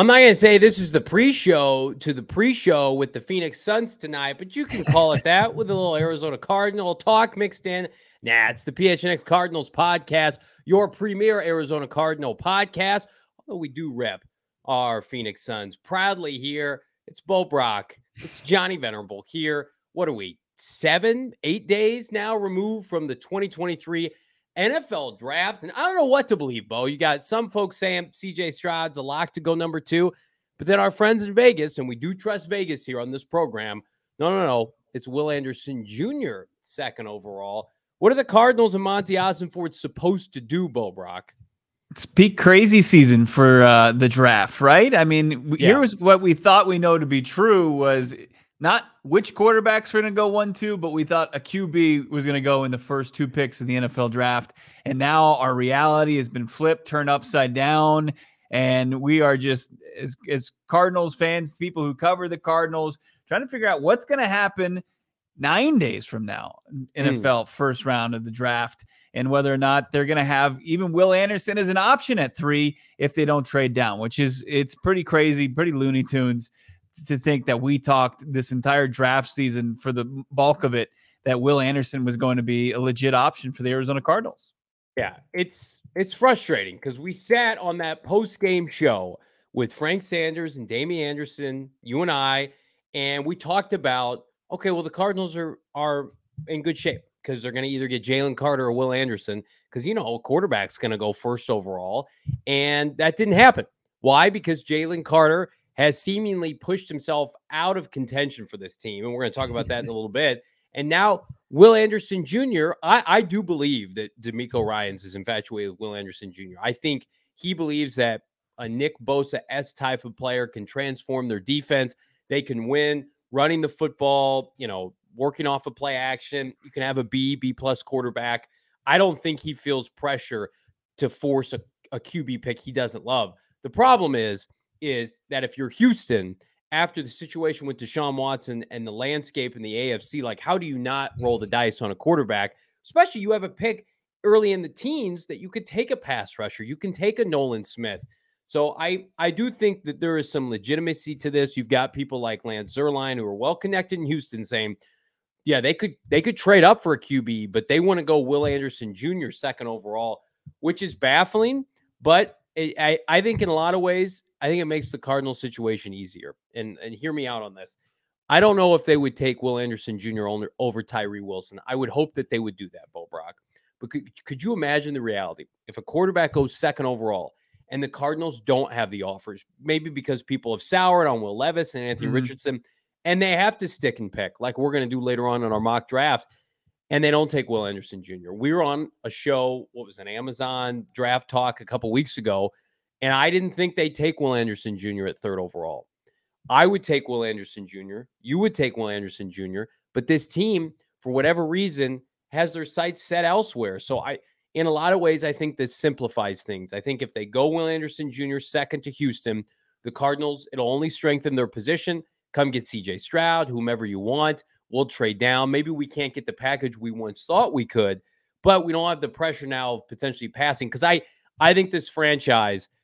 I'm not going to say this is the pre-show to the pre-show with the Phoenix Suns tonight, but you can call it that with a little Arizona Cardinal talk mixed in. Nah, it's the PHNX Cardinals podcast, your premier Arizona Cardinal podcast. Although we do rep our Phoenix Suns proudly here. It's Bo Brack. It's Johnny Venerable here. What are we? Seven, eight days now removed from the 2023 NFL draft. And I don't know what to believe, Bo. You got some folks saying CJ Stroud's a lock to go number two, but then our friends in Vegas, and we do trust Vegas here on this program. No, no, no. It's Will Anderson Jr. second overall. What are the Cardinals and Monti Ossenfort supposed to do, Bo Brack? It's peak crazy season for uh, the draft, right? I mean, yeah. here was what we thought we know to be true was not which quarterbacks were going to go one, two, but we thought a QB was going to go in the first two picks of the NFL draft. And now our reality has been flipped, turned upside down. And we are just, as, as Cardinals fans, people who cover the Cardinals, trying to figure out what's going to happen nine days from now, NFL mm. first round of the draft, and whether or not they're going to have even Will Anderson as an option at three if they don't trade down, which is, it's pretty crazy, pretty Looney Tunes to think that we talked this entire draft season for the bulk of it that Will Anderson was going to be a legit option for the Arizona Cardinals. Yeah, it's it's frustrating because we sat on that post game show with Frank Sanders and Damien Anderson, you and I, and we talked about okay, well the Cardinals are are in good shape because they're going to either get Jalen Carter or Will Anderson because you know a quarterback's going to go first overall, and that didn't happen. Why? Because Jalen Carter has seemingly pushed himself out of contention for this team. And we're going to talk about that in a little bit. And now Will Anderson Jr., I, I do believe that DeMeco Ryans is infatuated with Will Anderson Jr. I think he believes that a Nick Bosa S type of player can transform their defense. They can win running the football, you know, working off of play action. You can have a B, B plus quarterback. I don't think he feels pressure to force a, a QB pick he doesn't love. The problem is is that if you're Houston, after the situation with Deshaun Watson and the landscape in the AFC, like how do you not roll the dice on a quarterback? Especially you have a pick early in the teens that you could take a pass rusher, you can take a Nolan Smith. So I I do think that there is some legitimacy to this. You've got people like Lance Zierlein who are well connected in Houston saying, yeah, they could they could trade up for a QB, but they want to go Will Anderson Jr. second overall, which is baffling. But eh, I, I think in a lot of ways, I think it makes the Cardinal situation easier. And and hear me out on this. I don't know if they would take Will Anderson Jr. over, over Tyree Wilson. I would hope that they would do that, Bo Brack. But could, could you imagine the reality if a quarterback goes second overall and the Cardinals don't have the offers, maybe because people have soured on Will Levis and Anthony mm-hmm. Richardson, and they have to stick and pick like we're going to do later on in our mock draft, and they don't take Will Anderson Jr. We were on a show, what was an Amazon draft talk a couple weeks ago and I didn't think they'd take Will Anderson Jr. at third overall. I would take Will Anderson Jr. You would take Will Anderson Jr. But this team, for whatever reason, has their sights set elsewhere. So I, in a lot of ways, I think this simplifies things. I think if they go Will Anderson Jr. second to Houston, the Cardinals, it'll only strengthen their position. Come get CJ Stroud, whomever you want. We'll trade down. Maybe we can't get the package we once thought we could, but we don't have the pressure now of potentially passing. Because I, I think this franchise –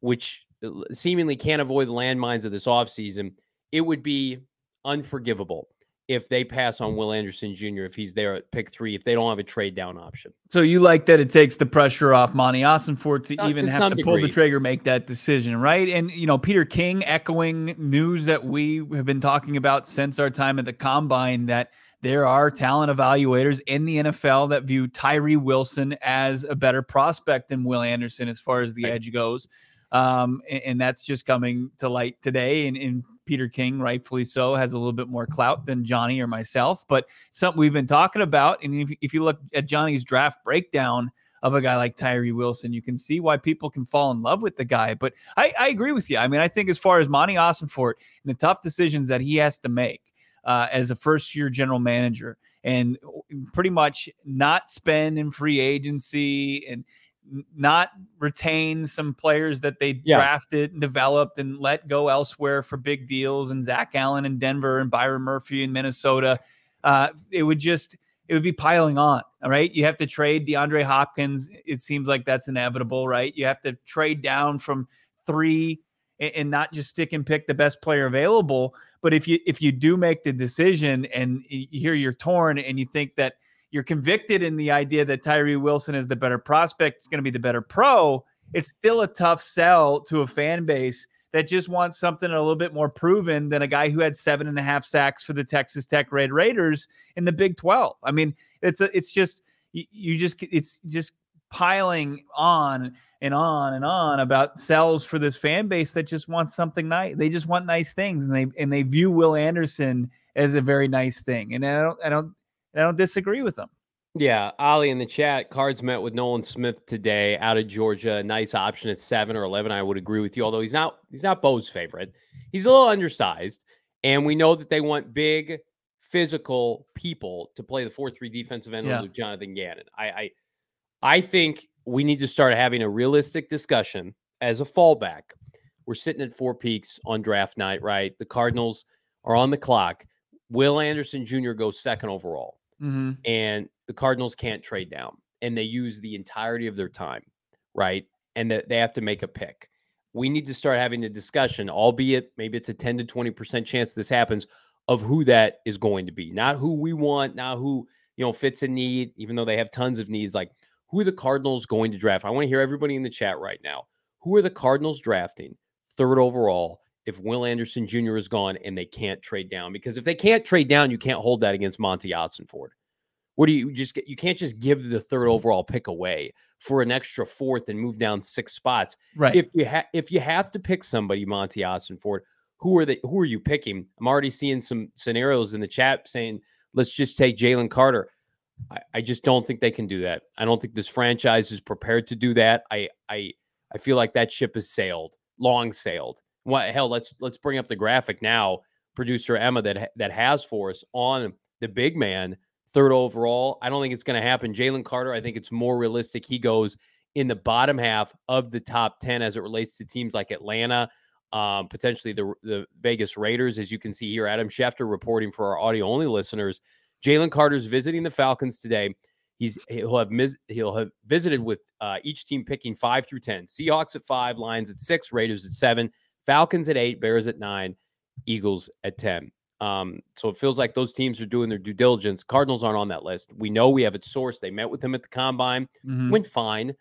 which uh, seemingly can't avoid the landmines of this offseason, it would be unforgivable if they pass on Will Anderson Jr. if he's there at pick three, if they don't have a trade down option. So you like that it takes the pressure off Monti Ossenfort to even to have to pull the trigger, make that decision, right? And you know, Peter King echoing news that we have been talking about since our time at the combine that there are talent evaluators in the NFL that view Tyree Wilson as a better prospect than Will Anderson as far as the right. edge goes. Um, and, and, that's just coming to light today. And, and Peter King, rightfully so, has a little bit more clout than Johnny or myself. But something we've been talking about. And if, if you look at Johnny's draft breakdown of a guy like Tyree Wilson, you can see why people can fall in love with the guy. But I, I agree with you. I mean, I think as far as Monti Ossenfort and the tough decisions that he has to make uh, as a first year general manager and pretty much not spend in free agency and not retain some players that they yeah. drafted and developed and let go elsewhere for big deals and Zach Allen in Denver and Byron Murphy in Minnesota. Uh, it would just it would be piling on. All right. You have to trade DeAndre Hopkins. It seems like that's inevitable, right? You have to trade down from three and, and not just stick and pick the best player available. But if you if you do make the decision and you hear you're torn and you think that you're convicted in the idea that Tyree Wilson is the better prospect, is going to be the better pro, it's still a tough sell to a fan base that just wants something a little bit more proven than a guy who had seven and a half sacks for the Texas Tech Red Raiders in the Big 12. I mean, it's a, it's just you just it's just piling on and on and on about sells for this fan base that just wants something nice. They just want nice things, and they and they view Will Anderson as a very nice thing. And I don't I don't I don't disagree with them. Yeah, Ali in the chat. Cards met with Nolan Smith today out of Georgia. Nice option at seven or eleven. I would agree with you. Although he's not he's not Bo's favorite. He's a little undersized, and we know that they want big, physical people to play the four three defensive end yeah. with Jonathan Gannon. I, I I think we need to start having a realistic discussion as a fallback. We're sitting at four peaks on draft night, right? The Cardinals are on the clock. Will Anderson Jr. goes second overall. Mm-hmm. And the Cardinals can't trade down and they use the entirety of their time, right? And that they have to make a pick. We need to start having a discussion, albeit maybe it's a 10 to 20% chance this happens, of who that is going to be. Not who we want, not who, you know, fits a need, even though they have tons of needs. Like who are the Cardinals going to draft? I want to hear everybody in the chat right now. Who are the Cardinals drafting third overall if Will Anderson Jr. is gone and they can't trade down. Because if they can't trade down, you can't hold that against Monti Ford. What do you just get? You can't just give the third mm-hmm. overall pick away for an extra fourth and move down six spots. Right. If you have if you have to pick somebody, Monti Ossenfort, who are they? Who are you picking? I'm already seeing some scenarios in the chat saying, let's just take Jalen Carter. I, I just don't think they can do that. I don't think this franchise is prepared to do that. I I I feel like that ship has sailed, long sailed. What hell? Let's let's bring up the graphic now, producer Emma that that has for us on the big man third overall. I don't think it's going to happen. Jalen Carter, I think it's more realistic. He goes in the bottom half of the top ten as it relates to teams like Atlanta, um, potentially the the Vegas Raiders. As you can see here, Adam Schefter reporting for our audio only listeners. Jalen Carter's visiting the Falcons today. He's he'll have mis- he'll have visited with uh, each team picking five through ten. Seahawks at five, Lions at six, Raiders at seven. Falcons at eight, Bears at nine, Eagles at 10. Um, so it feels like those teams are doing their due diligence. Cardinals aren't on that list. We know we have it sourced. They met with him at the combine, mm-hmm. went fine,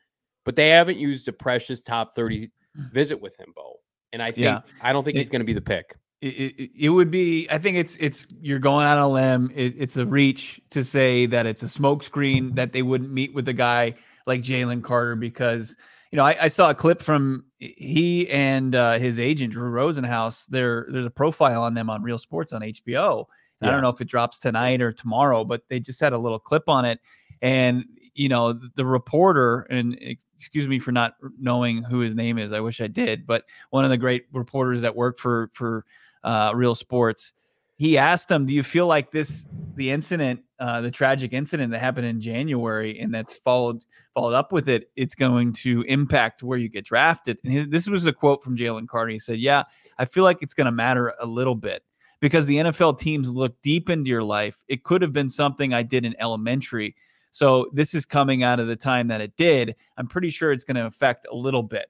but they haven't used a precious top 30 visit with him, Bo. And I think yeah. I don't think it, he's going to be the pick. It, it, it, would be. I think it's it's you're going out on a limb. it's a reach to say that it's a smokescreen that they wouldn't meet with a guy like Jalen Carter because you know, I, I, saw a clip from he and uh, his agent Drew Rosenhaus. There, there's a profile on them on Real Sports on HBO. Yeah. I don't know if it drops tonight or tomorrow, but they just had a little clip on it. And you know, the reporter, and excuse me for not knowing who his name is. I wish I did, but one of the great reporters that work for for uh, Real Sports he asked him, "Do you feel like this, the incident, uh, the tragic incident that happened in January, and that's followed followed up with it, it's going to impact where you get drafted?" And his, this was a quote from Jalen Carter. He said, "Yeah, I feel like it's going to matter a little bit." Because the NFL teams look deep into your life. It could have been something I did in elementary. So this is coming out of the time that it did. I'm pretty sure it's going to affect a little bit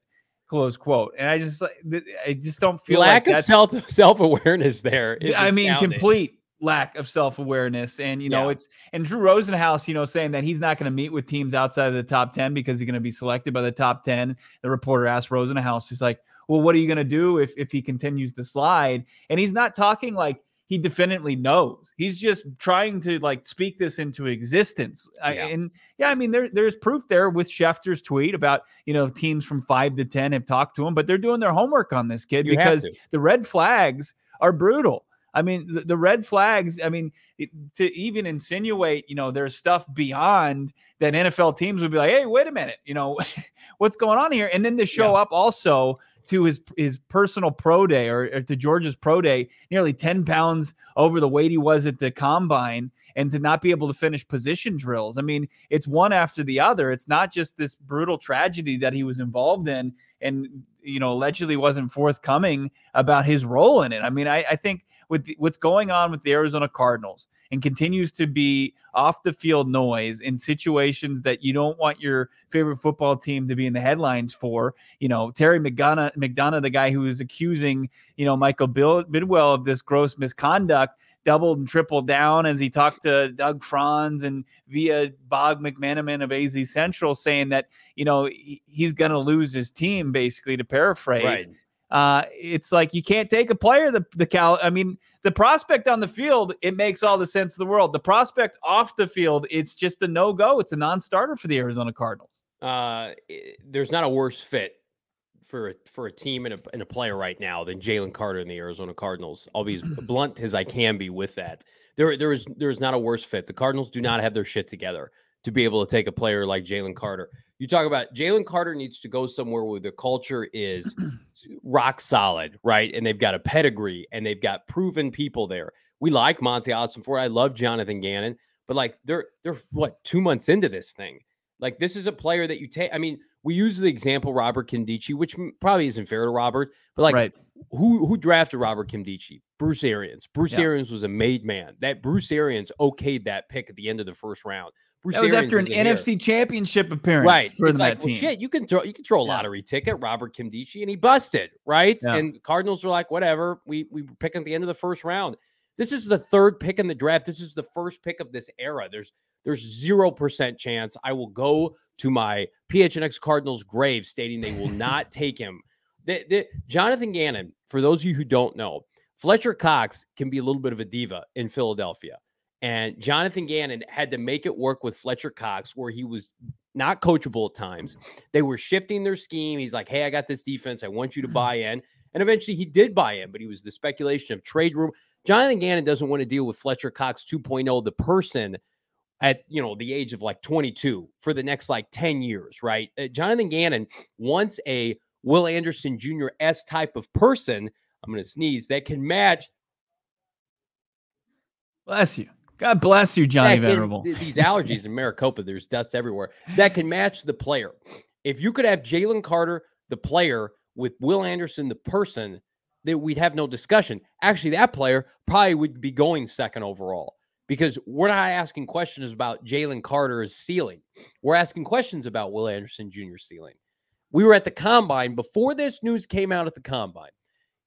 close quote. And I just like I just don't feel lack like of self self awareness there. I mean, complete lack of self awareness. And you know, yeah. it's and Drew Rosenhaus, you know, saying that he's not going to meet with teams outside of the top ten because he's going to be selected by the top ten. The reporter asked Rosenhaus, he's like, "Well, what are you going to do if if he continues to slide?" And he's not talking like he definitely knows. He's just trying to like speak this into existence. Yeah. I, and yeah, I mean, there, there's proof there with Schefter's tweet about, you know, teams from five to 10 have talked to him, but they're doing their homework on this kid you because the red flags are brutal. I mean, the, the red flags. I mean, it, to even insinuate, you know, there's stuff beyond that NFL teams would be like, hey, wait a minute, you know, what's going on here? And then to show yeah. up also to his his personal pro day or, or, to Georgia's pro day, nearly 10 pounds over the weight he was at the combine, and to not be able to finish position drills. I mean, it's one after the other. It's not just this brutal tragedy that he was involved in and you know allegedly wasn't forthcoming about his role in it. I mean, I, I think with the, what's going on with the Arizona Cardinals and continues to be off the field noise in situations that you don't want your favorite football team to be in the headlines for. You know, Terry McDonough, McDonough the guy who is accusing, you know, Michael Bidwill of this gross misconduct, doubled and tripled down as he talked to Doug Franz and via Bob McManaman of AZ Central saying that, you know, he, he's going to lose his team, basically, to paraphrase. Right uh, it's like you can't take a player the the Cal. I mean, the prospect on the field, it makes all the sense in the world. The prospect off the field, it's just a no go. It's a non starter for the Arizona Cardinals. Uh, there's not a worse fit for a, for a team and a, and a player right now than Jalen Carter in the Arizona Cardinals. I'll be as blunt as I can be with that. There there is there is not a worse fit. The Cardinals do not have their shit together to be able to take a player like Jalen Carter. You talk about Jalen Carter needs to go somewhere where the culture is rock solid, right? And they've got a pedigree and they've got proven people there. We like Monti Ossenfort. I love Jonathan Gannon, but like they're they're what two months into this thing. Like this is a player that you take. I mean, we use the example Robert Nkemdiche, which probably isn't fair to Robert, but like right. who who drafted Robert Nkemdiche? Bruce Arians. Bruce yeah. Arians was a made man. That Bruce Arians okayed that pick at the end of the first round. Bruce that was Arians after an NFC here. Championship appearance, right? For it's like, well, shit, you can throw you can throw a yeah. lottery ticket, Robert Nkemdiche, and he busted, right? Yeah. And Cardinals were like, whatever, we we pick at the end of the first round. This is the third pick in the draft. This is the first pick of this era. There's there's zero percent chance I will go to my PHNX Cardinals grave stating they will not take him. The, the, Jonathan Gannon, for those of you who don't know, Fletcher Cox can be a little bit of a diva in Philadelphia. And Jonathan Gannon had to make it work with Fletcher Cox, where he was not coachable at times. They were shifting their scheme. He's like, hey, I got this defense. I want you to mm-hmm. buy in. And eventually he did buy in, but he was the speculation of trade room. Jonathan Gannon doesn't want to deal with Fletcher Cox 2.0, the person at you know the age of like 22 for the next like 10 years, right? Uh, Jonathan Gannon wants a Will Anderson Jr. S type of person. I'm going to sneeze that can match. Bless you. God bless you, Johnny can, Venerable. These allergies in Maricopa, there's dust everywhere. That can match the player. If you could have Jalen Carter, the player, with Will Anderson, the person, that we'd have no discussion. Actually, that player probably would be going second overall because we're not asking questions about Jalen Carter's ceiling. We're asking questions about Will Anderson Jr.'s ceiling. We were at the combine before this news came out at the combine.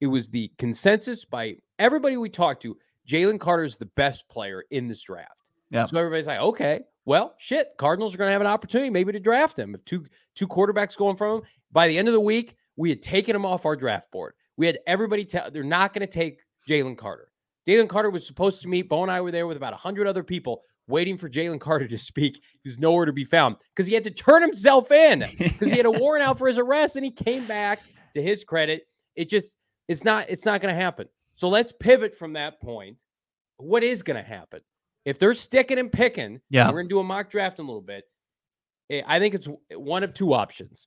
It was the consensus by everybody we talked to Jalen Carter is the best player in this draft. Yeah. So everybody's like, okay, well, shit, Cardinals are going to have an opportunity maybe to draft him. If two two quarterbacks going from him by the end of the week, we had taken him off our draft board. We had everybody tell they're not going to take Jalen Carter. Jalen Carter was supposed to meet. Bo and I were there with about hundred other people waiting for Jalen Carter to speak. He was nowhere to be found because he had to turn himself in because he had a warrant out for his arrest and he came back. To his credit, it just it's not it's not going to happen. So let's pivot from that point. What is going to happen? If they're sticking and picking, yeah, we're going to do a mock draft in a little bit. Eh, I think it's one of two options.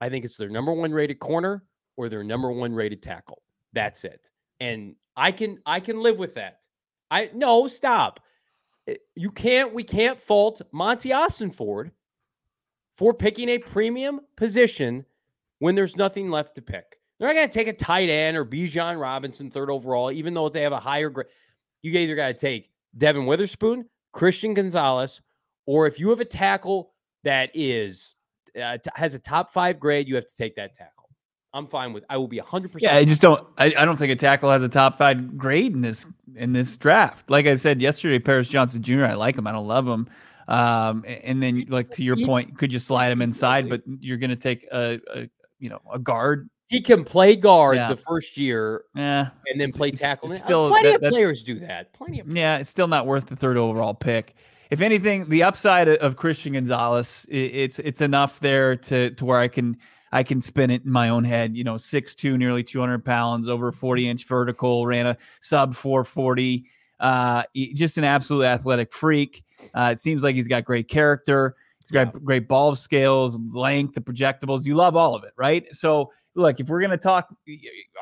I think it's their number one rated corner or their number one rated tackle. That's it. And I can I can live with that. I no stop. Eh, you can't we can't fault Monti Ossenfort for picking a premium position when there's nothing left to pick. They're not going to take a tight end or Bijan Robinson third overall, even though they have a higher grade. You either got to take Devon Witherspoon, Christian Gonzalez, or if you have a tackle that is uh, t- has a top five grade, you have to take that tackle. I'm fine with. I will be 100. percent Yeah, I just don't. I, I don't think a tackle has a top five grade in this in this draft. Like I said yesterday, Paris Johnson Jr. I like him. I don't love him. Um, and then like to your point, could you slide him inside? But you're going to take a, a you know a guard he can play guard yeah. the first year, yeah, and then play tackle. It's, it's still, plenty that, of players do that. Plenty of. Players. Yeah, it's still not worth the third overall pick. If anything, the upside of Christian Gonzalez, it's it's enough there to to where I can I can spin it in my own head. You know, six two, nearly 200 pounds, over 40 inch vertical, ran a sub 440. Uh, just an absolute athletic freak. Uh, it seems like he's got great character. Got yeah. great ball scales, length, the projectables. You love all of it, right? So, look, if we're going to talk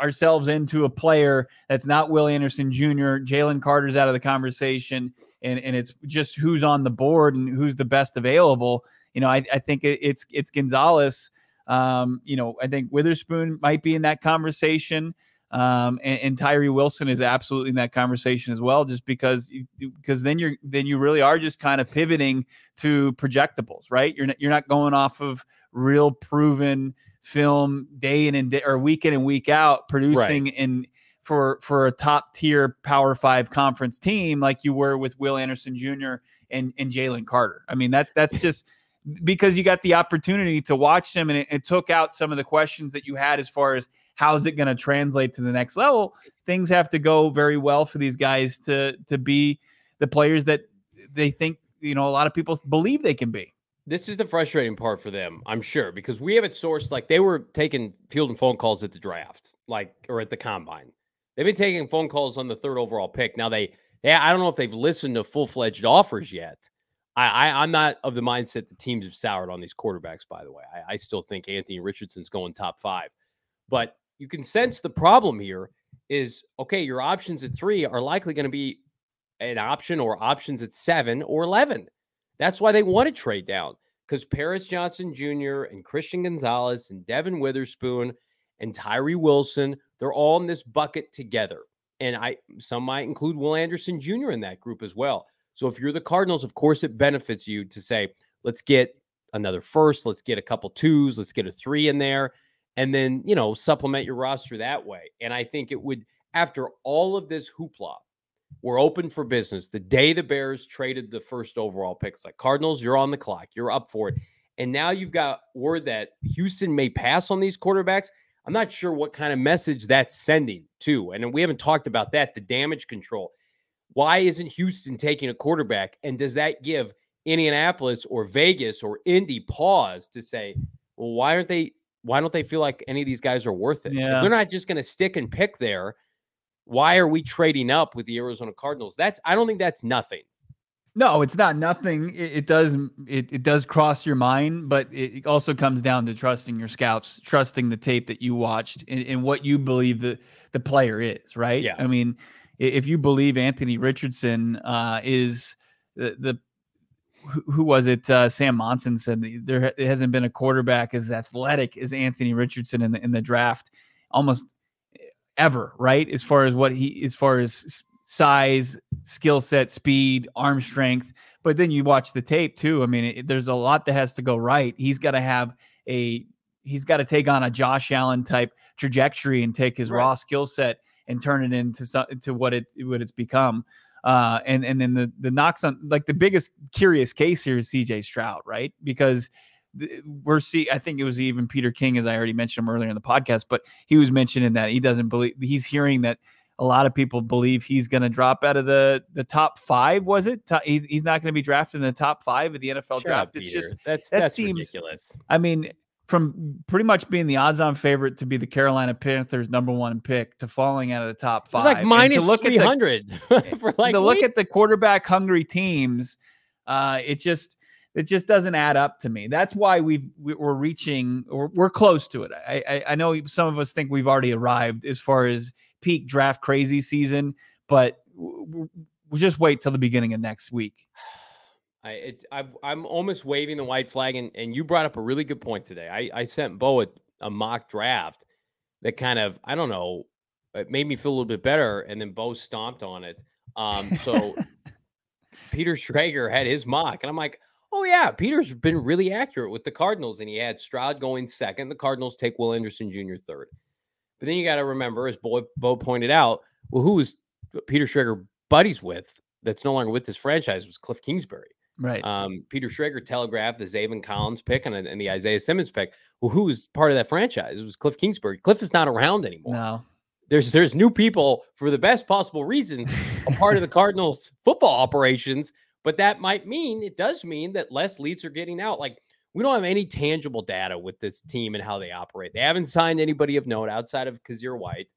ourselves into a player that's not Will Anderson Jr., Jalen Carter's out of the conversation, and, and it's just who's on the board and who's the best available. You know, I, I think it's it's Gonzalez. Um, you know, I think Witherspoon might be in that conversation. Um, and, and, Tyree Wilson is absolutely in that conversation as well, just because because then you're then you really are just kind of pivoting to projectables, right? You're not you're not going off of real proven film day in and day or week in and week out producing right. in for for a top tier Power Five conference team like you were with Will Anderson Jr. and and Jalen Carter. I mean that that's just because you got the opportunity to watch them and it, it took out some of the questions that you had as far as how's it going to translate to the next level? Things have to go very well for these guys to to be the players that they think you know a lot of people believe they can be. This is the frustrating part for them i'm sure because we have it sourced like they were taking field and phone calls at the draft like or at the combine. They've been taking phone calls on the third overall pick. Now they yeah i don't know if they've listened to full-fledged offers yet. I, I am not of the mindset the teams have soured on these quarterbacks. By the way, I, I still think Anthony Richardson's going top five, but you can sense the problem here is okay. Your options at three are likely going to be an option or options at seven or eleven. That's why they want to trade down because Paris Johnson Jr. and Christian Gonzalez and Devon Witherspoon and Tyree Wilson, they're all in this bucket together. And I some might include Will Anderson Jr. in that group as well. So if you're the Cardinals, of course, it benefits you to say, let's get another first, let's get a couple twos, let's get a three in there, and then, you know, supplement your roster that way. And I think it would, after all of this hoopla, we're open for business. The day the Bears traded the first overall picks, like Cardinals, you're on the clock, you're up for it. And now you've got word that Houston may pass on these quarterbacks. I'm not sure what kind of message that's sending, too. And we haven't talked about that the damage control. Why isn't Houston taking a quarterback? And does that give Indianapolis or Vegas or Indy pause to say, well, why aren't they? Why don't they feel like any of these guys are worth it? Yeah. If they're not just going to stick and pick there, why are we trading up with the Arizona Cardinals? That's I don't think that's nothing. No, it's not nothing. It, it does it, it does cross your mind, but it also comes down to trusting your scouts, trusting the tape that you watched and, and what you believe the the player is, right? Yeah. I mean, if you believe Anthony Richardson uh, is the, the who was it? Uh, Sam Monson said there hasn't been a quarterback as athletic as Anthony Richardson in the in the draft almost ever, right? As far as what he, as far as size, skill set, speed, arm strength. But then you watch the tape too. I mean, it, there's a lot that has to go right. He's got to have a, he's got to take on a Josh Allen type trajectory and take his right. raw skill set and turn it into some, to what it what it's become. Uh, and and then the the knocks on like the biggest curious case here is CJ Stroud, right? Because we're see I think it was even Peter King, as I already mentioned him earlier in the podcast, but he was mentioning that he doesn't believe he's hearing that a lot of people believe he's going to drop out of the the top five. Was it? He's, he's not going to be drafted in the top five of the NFL Shut draft. Up, it's just that's that that's seems, ridiculous. I mean, from pretty much being the odds-on favorite to be the Carolina Panthers' number one pick to falling out of the top five. It's like minus look three hundred. for like to look at the quarterback hungry teams, uh, it just it just doesn't add up to me. That's why we've we're reaching or we're close to it. I, I I know some of us think we've already arrived as far as peak draft crazy season, but we'll just wait till the beginning of next week. I it, i am almost waving the white flag, and, and you brought up a really good point today. I, I sent Bo a, a mock draft that kind of I don't know, it made me feel a little bit better, and then Bo stomped on it. Um, so Peter Schrager had his mock, and I'm like, oh yeah, Peter's been really accurate with the Cardinals, and he had Stroud going second. The Cardinals take Will Anderson Jr. third, but then you got to remember, as Bo, Bo pointed out, well, who was Peter Schrager buddies with that's no longer with this franchise was Cliff Kingsbury. Right. Um, Peter Schrager telegraphed the Zaven Collins pick and, and, the Isaiah Simmons pick. Well, who was part of that franchise? It was Cliff Kingsbury. Cliff is not around anymore. No. There's there's new people for the best possible reasons a part of the Cardinals football operations, but that might mean it does mean that less leads are getting out. Like we don't have any tangible data with this team and how they operate. They haven't signed anybody of note outside of Kyzir White,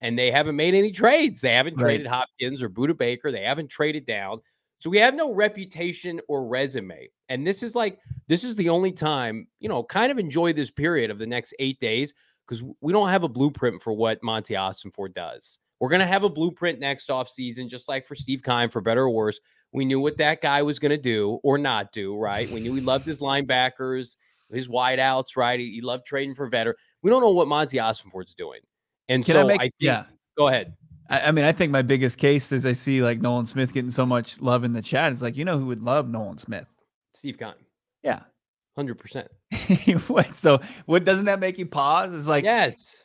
and they haven't made any trades. They haven't right. traded Hopkins or Budda Baker. They haven't traded down. So we have no reputation or resume. And this is like, this is the only time, you know, kind of enjoy this period of the next eight days because we don't have a blueprint for what Monti Ossenfort does. We're going to have a blueprint next off season, just like for Steve Keim, for better or worse. We knew what that guy was going to do or not do, right? We knew he loved his linebackers, his wideouts, right? He, he loved trading for veteran. We don't know what Monti Ossenfort's doing. And Can so I, make, I think, yeah. go ahead. I, I, mean, I think my biggest case is I see like Nolan Smith getting so much love in the chat. It's like, you know who would love Nolan Smith? Steve Keim. Yeah. 100%. what, so what doesn't that make you pause? It's like, yes.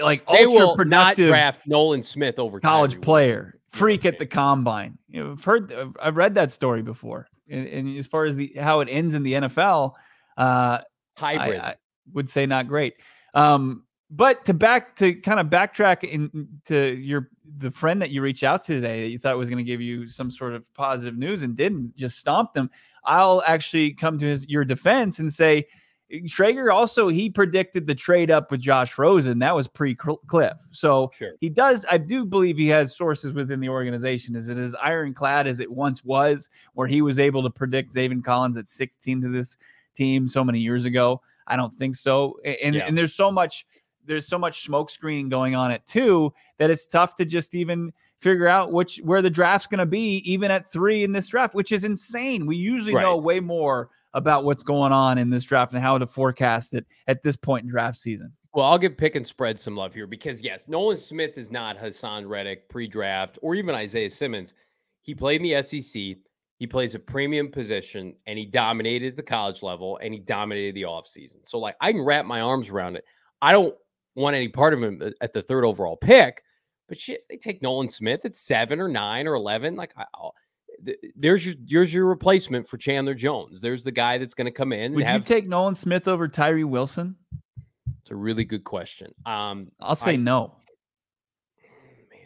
like they will not draft Nolan Smith over college player freak at the combine. You know, I've heard, I've read that story before. And, and as far as the how it ends in the NFL, uh, hybrid, I, I would say not great. Um, but to back to kind of backtrack into your the friend that you reached out to today that you thought was going to give you some sort of positive news and didn't just stomp them. I'll actually come to his, your defense and say Schrager also he predicted the trade up with Josh Rosen. That was pre Cliff. So sure. he does. I do believe he has sources within the organization. Is it as ironclad as it once was, where he was able to predict Zaven Collins at 16 to this team so many years ago? I don't think so. And, yeah. and there's so much there's so much smoke screening going on it too that it's tough to just even figure out which where the draft's going to be even at three in this draft which is insane. We usually right. know way more about what's going on in this draft and how to forecast it at this point in draft season. Well i'll give pick and spread some love here because yes nolan smith is not Haason Reddick pre-draft or even isaiah simmons. He played in the sec he plays a premium position and he dominated the college level and he dominated the offseason. So like i can wrap my arms around it. I don't want any part of him uh, at the third overall pick. But shit, if they take Nolan Smith at seven or nine or eleven, like I'll, there's your there's your replacement for Chandler Jones. There's the guy that's going to come in. Would have, you take Nolan Smith over Tyree Wilson? It's a really good question. Um, I'll say I, no. Man,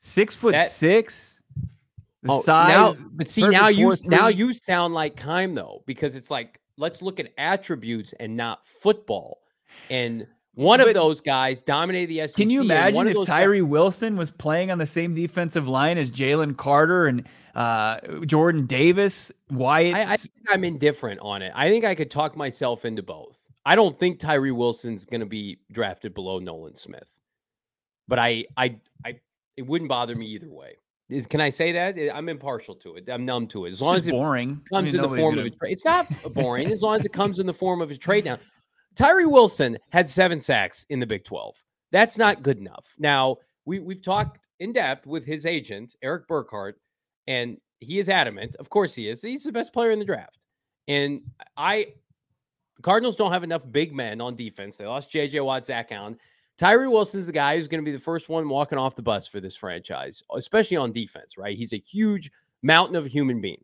six foot that, six. The oh, size, now, but see now you now you sound like Keim though because it's like let's look at attributes and not football. And one but of those guys dominated the SEC. Can you imagine if Tyree guys- Wilson was playing on the same defensive line as Jalen Carter and uh, Jordan Davis, Wyatt? I, I think I'm indifferent on it. I think I could talk myself into both. I don't think Tyree Wilson's going to be drafted below Nolan Smith, but I, I, I, it wouldn't bother me either way. Is, can I say that? I'm impartial to it. I'm numb to it. As long as it boring. comes I mean, in the form gonna... of a trade. It's not boring as long as it comes in the form of a trade down. Tyree Wilson had seven sacks in the Big 12. That's not good enough. Now, we, we've talked in depth with his agent, Eric Burkhardt, and he is adamant. Of course, he is. He's the best player in the draft. And I, Cardinals don't have enough big men on defense. They lost J.J. Watt, Zach Allen. Tyree Wilson's the guy who's going to be the first one walking off the bus for this franchise, especially on defense, right? He's a huge mountain of a human being.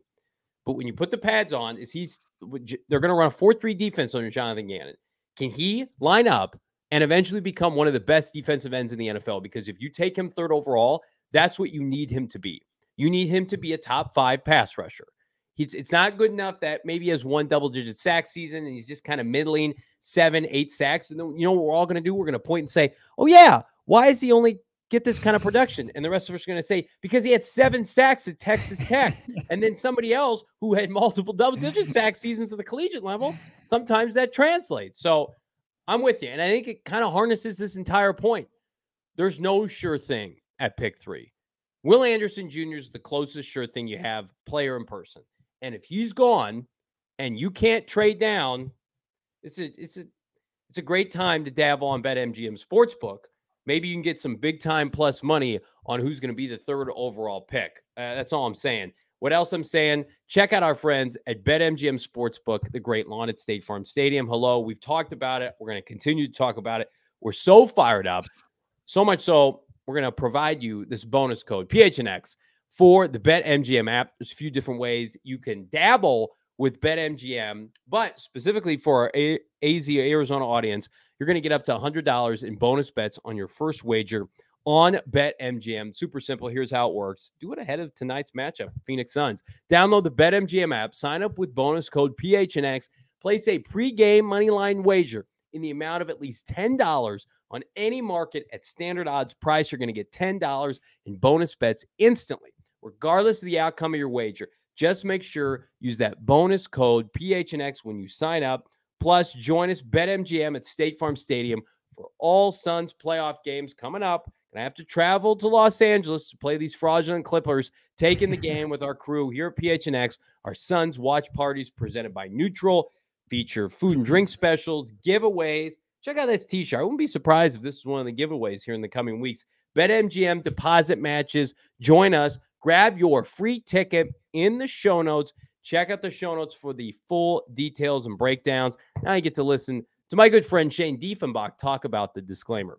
But when you put the pads on, is he's they're going to run a 4-3 defense under Jonathan Gannon. Can he line up and eventually become one of the best defensive ends in the NFL? Because if you take him third overall, that's what you need him to be. You need him to be a top five pass rusher. He's, it's not good enough that maybe he has one double digit sack season and he's just kind of middling seven, eight sacks. And then, you know what we're all going to do? We're going to point and say, oh, yeah, why is he only get this kind of production? And the rest of us are going to say, because he had seven sacks at Texas Tech. and then somebody else who had multiple double digit sack seasons at the collegiate level, sometimes that translates. So I'm with you. And I think it kind of harnesses this entire point. There's no sure thing at pick three. Will Anderson Jr. is the closest sure thing you have player in person. And if he's gone and you can't trade down, it's a it's a it's a great time to dabble on BetMGM Sportsbook maybe you can get some big time plus money on who's going to be the third overall pick. Uh, that's all I'm saying. What else I'm saying? Check out our friends at BetMGM Sportsbook, the great lawn at State Farm Stadium. Hello, we've talked about it. We're going to continue to talk about it. We're so fired up, so much so we're going to provide you this bonus code PHNX for the BetMGM app. There's a few different ways you can dabble with BetMGM, but specifically for our AZ Arizona audience, you're going to get up to $100 in bonus bets on your first wager on BetMGM. Super simple. Here's how it works do it ahead of tonight's matchup, Phoenix Suns. Download the BetMGM app, sign up with bonus code PHNX Place a pre-game money line wager in the amount of at least $10 on any market at standard odds price. You're going to get $10 in bonus bets instantly, regardless of the outcome of your wager. Just make sure use that bonus code PHNX when you sign up. Plus, join us BetMGM at State Farm Stadium for all Suns playoff games coming up. And I have to travel to Los Angeles to play these fraudulent Clippers, taking the game with our crew here at PHNX. Our Suns watch parties presented by NUTRL feature food and drink specials, giveaways. Check out this t shirt. I wouldn't be surprised if this is one of the giveaways here in the coming weeks. BetMGM deposit matches. Join us. Grab your free ticket in the show notes. Check out the show notes for the full details and breakdowns. Now you get to listen to my good friend Shane Diefenbach talk about the disclaimer.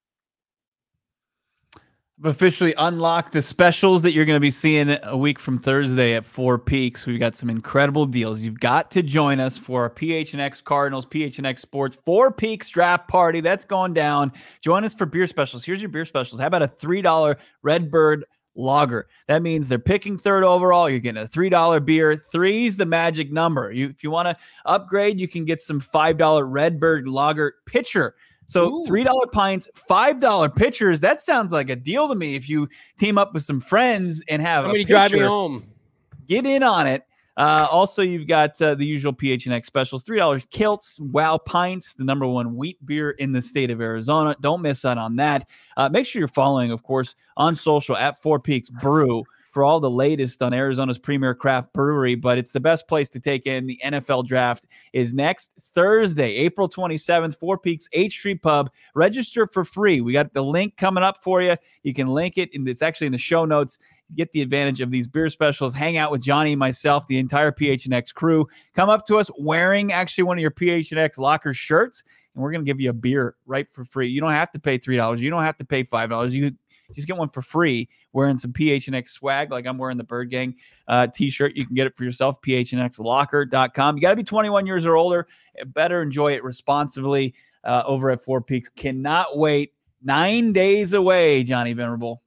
officially unlocked the specials that you're going to be seeing a week from Thursday at Four Peaks. We've got some incredible deals. You've got to join us for our PHNX Cardinals, PHNX Sports Four Peaks draft party. That's going down. Join us for beer specials. Here's your beer specials. How about a $3 Redbird lager. That means they're picking third overall. You're getting a $3 beer. Three's the magic number. You, if you want to upgrade, you can get some $5 Redbird lager pitcher so three dollar pints, five dollar pitchers. That sounds like a deal to me. If you team up with some friends and have somebody drive me home, get in on it. Uh, also, you've got uh, the usual PHNX specials: three dollars kilts, Wow Pints, the number one wheat beer in the state of Arizona. Don't miss out on that. Uh, make sure you're following, of course, on social at Four Peaks Brew for all the latest on Arizona's premier craft brewery, but it's the best place to take in the NFL draft is next Thursday, April 27th, Four Peaks 8th Street Pub. Register for free. We got the link coming up for you. You can link it, and it's actually in the show notes. Get the advantage of these beer specials. Hang out with Johnny, myself, the entire PHNX crew. Come up to us wearing actually one of your PHNX locker shirts, and we're going to give you a beer right for free. You don't have to pay $3. You don't have to pay $5. You just get one for free wearing some PHNX swag, like I'm wearing the Bird Gang uh, t shirt. You can get it for yourself, phnxlocker.com. You got to be 21 years or older. Better enjoy it responsibly uh, over at Four Peaks. Cannot wait. Nine days away, Johnny Venerable.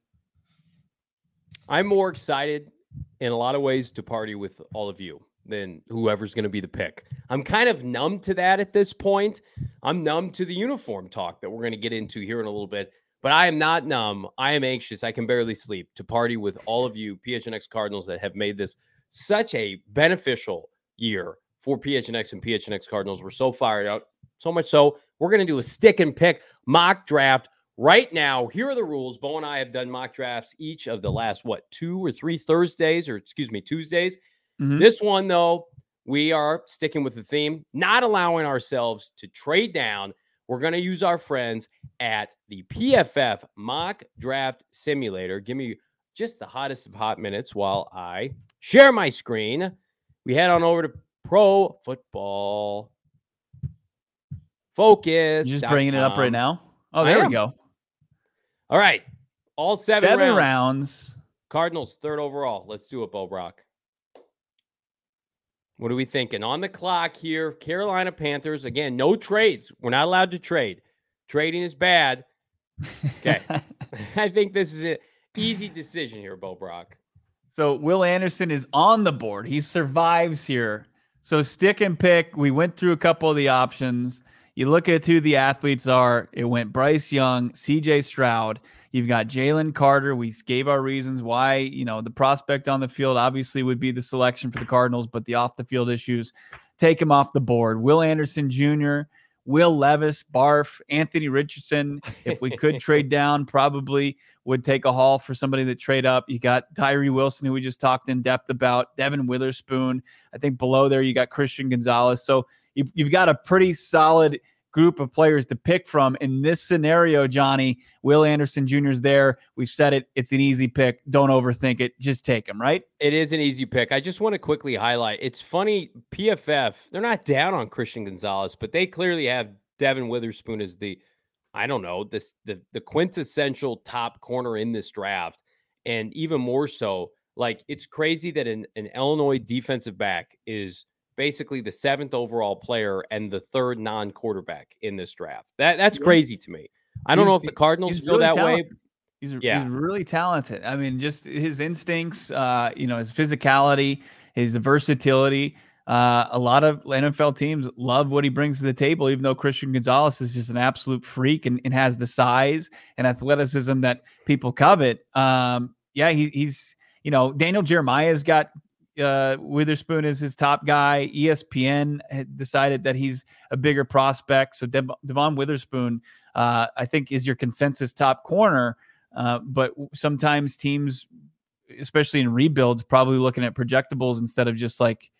I'm more excited in a lot of ways to party with all of you than whoever's going to be the pick. I'm kind of numb to that at this point. I'm numb to the uniform talk that we're going to get into here in a little bit. But I am not numb. I am anxious. I can barely sleep to party with all of you PHNX Cardinals that have made this such a beneficial year for PHNX and PHNX Cardinals. We're so fired up. So much so, we're going to do a stick and pick mock draft right now. Here are the rules. Bo and I have done mock drafts each of the last, what, two or three Thursdays, or excuse me, Tuesdays. Mm-hmm. This one, though, we are sticking with the theme, not allowing ourselves to trade down we're going to use our friends at the PFF Mock Draft Simulator. Give me just the hottest of hot minutes while I share my screen. We head on over to Pro Football Focus. You're just bringing it up right now. Oh, there we go. All right. All seven, seven rounds. rounds. Cardinals, third overall. Let's do it, Bo Brack. What are we thinking? On the clock here, Carolina Panthers. Again, no trades. We're not allowed to trade. Trading is bad. Okay. I think this is an easy decision here, Bo Brack. So Will Anderson is on the board. He survives here. So stick and pick. We went through a couple of the options. You look at who the athletes are. It went Bryce Young, CJ Stroud. You've got Jalen Carter. We gave our reasons why, you know, the prospect on the field obviously would be the selection for the Cardinals, but the off the field issues take him off the board. Will Anderson Jr., Will Levis, Barf, Anthony Richardson. If we could trade down, probably would take a haul for somebody that trade up. You got Tyree Wilson, who we just talked in depth about, Devon Witherspoon. I think below there you got Christian Gonzalez. So you've, you've got a pretty solid group of players to pick from in this scenario, Johnny. Will Anderson Jr. is there. We've said it. It's an easy pick. Don't overthink it. Just take him, right? It is an easy pick. I just want to quickly highlight it's funny, PFF, they're not down on Christian Gonzalez, but they clearly have Devon Witherspoon as the, I don't know, this the, the quintessential top corner in this draft. And even more so, like it's crazy that an, an Illinois defensive back is basically the seventh overall player and the third non-quarterback in this draft. That that's crazy to me. I don't know if the Cardinals feel really that talented. way. He's, yeah. he's really talented. I mean, just his instincts, uh, you know, his physicality, his versatility. Uh, a lot of NFL teams love what he brings to the table, even though Christian Gonzalez is just an absolute freak and, and has the size and athleticism that people covet. Um, yeah, he, he's, you know, Daniel Jeremiah's got uh, Witherspoon is his top guy. ESPN decided that he's a bigger prospect. So De- Devon Witherspoon, uh, I think, is your consensus top corner. Uh, but sometimes teams, especially in rebuilds, probably looking at projectables instead of just like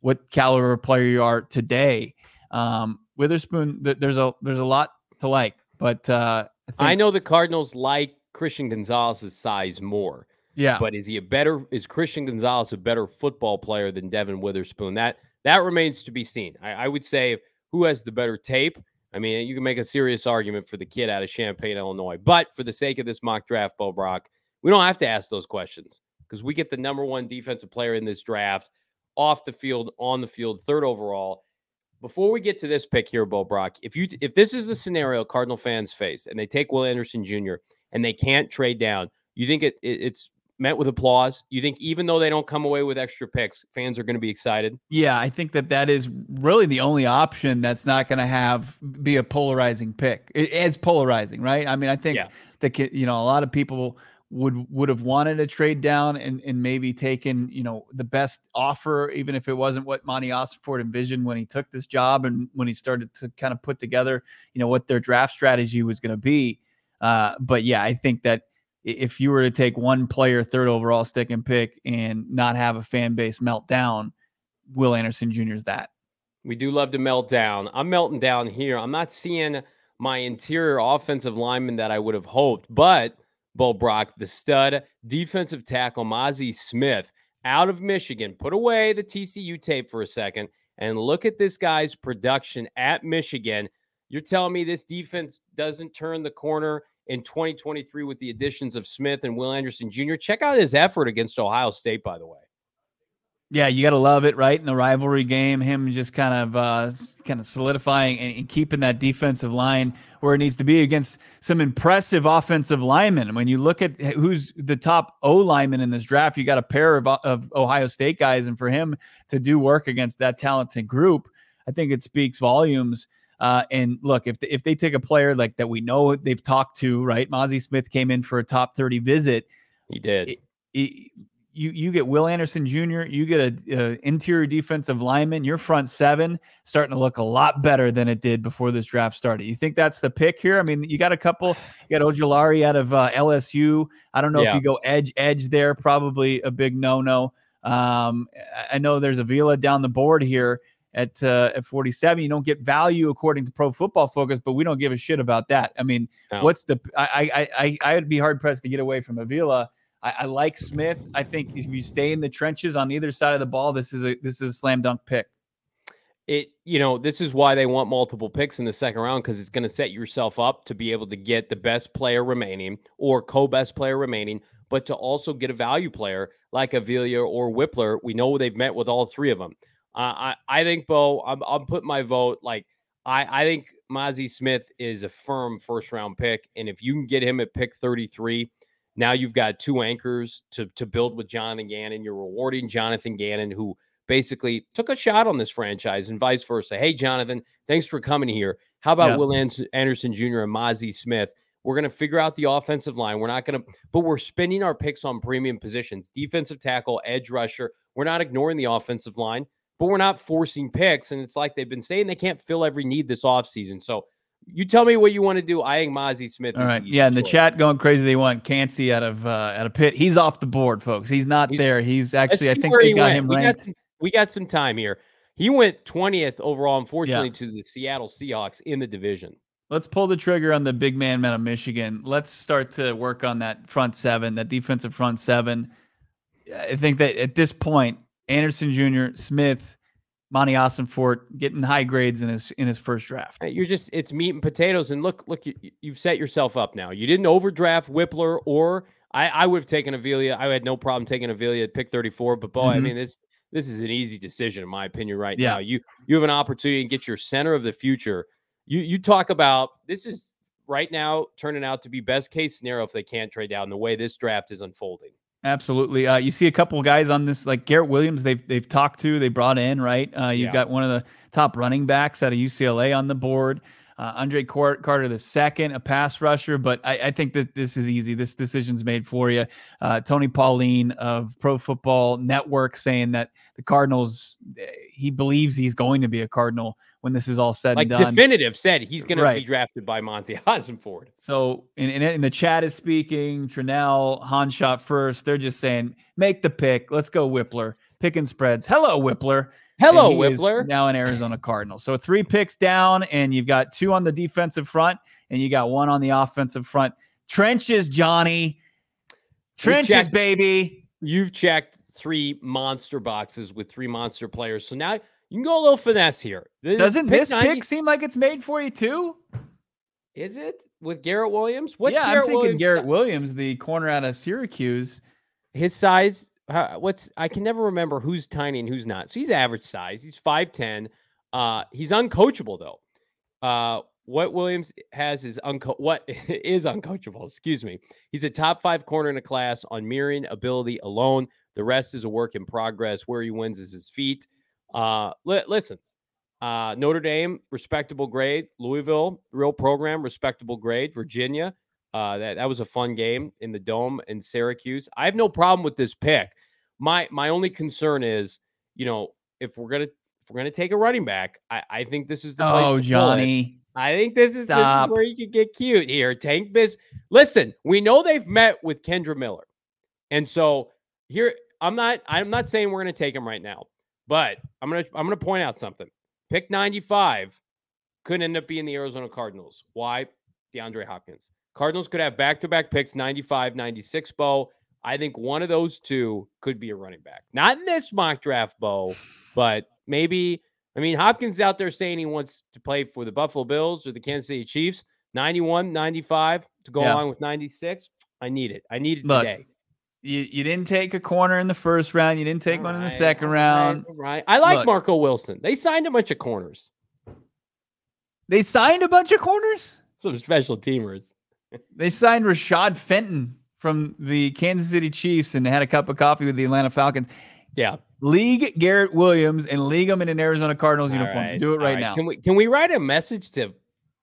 what caliber player you are today. Um, Witherspoon, th- there's a there's a lot to like, but uh, I, think- I know the Cardinals like Christian Gonzalez's size more. Yeah. But is he a better is Christian Gonzalez a better football player than Devon Witherspoon? That that remains to be seen. I, I would say who has the better tape. I mean, you can make a serious argument for the kid out of Champaign, Illinois. But for the sake of this mock draft, Bo Brack, we don't have to ask those questions because we get the number one defensive player in this draft off the field, on the field, third overall. Before we get to this pick here, Bo Brack, if you if this is the scenario Cardinal fans face and they take Will Anderson Jr. and they can't trade down, you think it, it it's met with applause? You think even though they don't come away with extra picks, fans are going to be excited? Yeah, I think that that is really the only option that's not going to have be a polarizing pick. It is polarizing, right? I mean, I think yeah. that you know a lot of people would would have wanted to trade down and and maybe taken you know the best offer, even if it wasn't what Monti Ossenfort envisioned when he took this job and when he started to kind of put together you know what their draft strategy was going to be. Uh, but yeah, I think that if you were to take one player third overall stick and pick and not have a fan base melt down, Will Anderson Jr. is that. We do love to melt down. I'm melting down here. I'm not seeing my interior offensive lineman that I would have hoped, but Bo Brack, the stud defensive tackle Mazi Smith out of Michigan. Put away the TCU tape for a second and look at this guy's production at Michigan. You're telling me this defense doesn't turn the corner in 2023 with the additions of Smith and Will Anderson Jr. Check out his effort against Ohio State, by the way. Yeah, you got to love it, right? In the rivalry game, him just kind of uh, kind of solidifying and, keeping that defensive line where it needs to be against some impressive offensive linemen. When you look at who's the top O lineman in this draft, you got a pair of, of Ohio State guys, and for him to do work against that talented group, I think it speaks volumes. Uh, and look, if if they take a player like that, we know they've talked to, right? Mazi Smith came in for a top thirty visit. He did. It, it, you you get Will Anderson Jr. You get a, a, interior defensive lineman. Your front seven starting to look a lot better than it did before this draft started. You think that's the pick here? I mean, you got a couple. You got Ojulari out of uh, LSU. I don't know yeah. if you go edge edge there. Probably a big no no. Um, I know there's Avila down the board here at uh, at 47. You don't get value according to Pro Football Focus, but we don't give a shit about that. I mean, no. what's the? I I I I would be hard pressed to get away from Avila. I, I like Smith. I think if you stay in the trenches on either side of the ball, this is a this is a slam dunk pick. It you know this is why they want multiple picks in the second round because it's going to set yourself up to be able to get the best player remaining or co-best player remaining, but to also get a value player like Avila or Wypler. We know they've met with all three of them. Uh, I I think Bo, I'm I'm putting my vote like I I think Mazi Smith is a firm first round pick, and if you can get him at pick 33, now you've got two anchors to to build with Jonathan Gannon. You're rewarding Jonathan Gannon, who basically took a shot on this franchise, and vice versa. Hey, Jonathan, thanks for coming here. How about yeah. Will Anderson Jr. and Mazi Smith? We're going to figure out the offensive line. We're not going to, but we're spending our picks on premium positions defensive tackle, edge rusher. We're not ignoring the offensive line but we're not forcing picks. And it's like they've been saying they can't fill every need this offseason. So you tell me what you want to do. I think Mazi Smith. All right. Yeah. In the chat going crazy. They want Kancey out of, uh, out of Pitt. He's off the board, folks. He's not He's, there. He's actually, I think they got went. him we ranked. Got some, we got some time here. He went 20th overall, unfortunately, yeah. to the Seattle Seahawks in the division. Let's pull the trigger on the big man out of Michigan. Let's start to work on that front seven, that defensive front seven. I think that at this point, Anderson Jr., Smith, Monti Ossenfort getting high grades in his in his first draft. You're just it's meat and potatoes. And look, look, you, have set yourself up now. You didn't overdraft Wypler, or I, I would have taken Avila. I had no problem taking Avila at pick 34. But boy, mm-hmm. I mean this this is an easy decision in my opinion right yeah. now. You you have an opportunity to get your center of the future. You you talk about this is right now turning out to be best case scenario if they can't trade down the way this draft is unfolding. Absolutely. Uh, you see a couple guys on this, like Garrett Williams. They've they've talked to, they brought in, right? Uh, you've yeah. got one of the top running backs out of UCLA on the board. Uh, Andre Carter the second, a pass rusher, but I, I, think that this is easy. This decision's made for you. Uh, Tony Pauline of Pro Football Network saying that the Cardinals, eh, he believes he's going to be a Cardinal when this is all said like and done. Definitive said he's going right. to be drafted by Monti Ossenfort. So, in, the chat is speaking. Tranel, Hanshot first. They're just saying, make the pick. Let's go, Wypler. Picking spreads. Hello, Wypler. Hello, Wypler. Now in Arizona Cardinal. So three picks down, and you've got two on the defensive front, and you got one on the offensive front. Trenches, Johnny. Trenches, checked, baby. You've checked three monster boxes with three monster players. So now you can go a little finesse here. Doesn't pick this 90... pick seem like it's made for you too? Is it with Garrett Williams? What's yeah, Garrett I'm thinking Williams Garrett Williams, the corner out of Syracuse. His size what's I can never remember who's tiny and who's not. So he's average size. He's 5'10. Uh, he's uncoachable though. Uh, what Williams has is unco- what is uncoachable. Excuse me. He's a top five corner in a class on mirroring ability alone. The rest is a work in progress. Where he wins is his feet. Uh, li- listen, uh, Notre Dame, respectable grade. Louisville, real program, respectable grade. Virginia, uh, that that was a fun game in the dome in Syracuse. I have no problem with this pick. My my only concern is, you know, if we're gonna if we're gonna take a running back, I, I think this is the place. Oh, Johnny. I think this is, this is where you can get cute here. Tank Biz. Listen, we know they've met with Kendre Miller. And so here, I'm not I'm not saying we're gonna take him right now, but I'm gonna I'm gonna point out something. Pick 95 could end up being the Arizona Cardinals. Why? DeAndre Hopkins. Cardinals could have back to back picks 95, 96, Bo. I think one of those two could be a running back. Not in this mock draft, Bo, but maybe. I mean, Hopkins out there saying he wants to play for the Buffalo Bills or the Kansas City Chiefs. 91, 95 to go yeah. along with 96. I need it. I need it Look, today. You, you didn't take a corner in the first round. You didn't take all one right, in the second round. Right. I like Look, Marco Wilson. They signed a bunch of corners. They signed a bunch of corners? Some special teamers they signed Rashad Fenton from the Kansas City Chiefs and had a cup of coffee with the Atlanta Falcons. Yeah. League Garrett Williams and league him in an Arizona Cardinals All uniform. Right. Do it right, right, now. Can we can we write a message to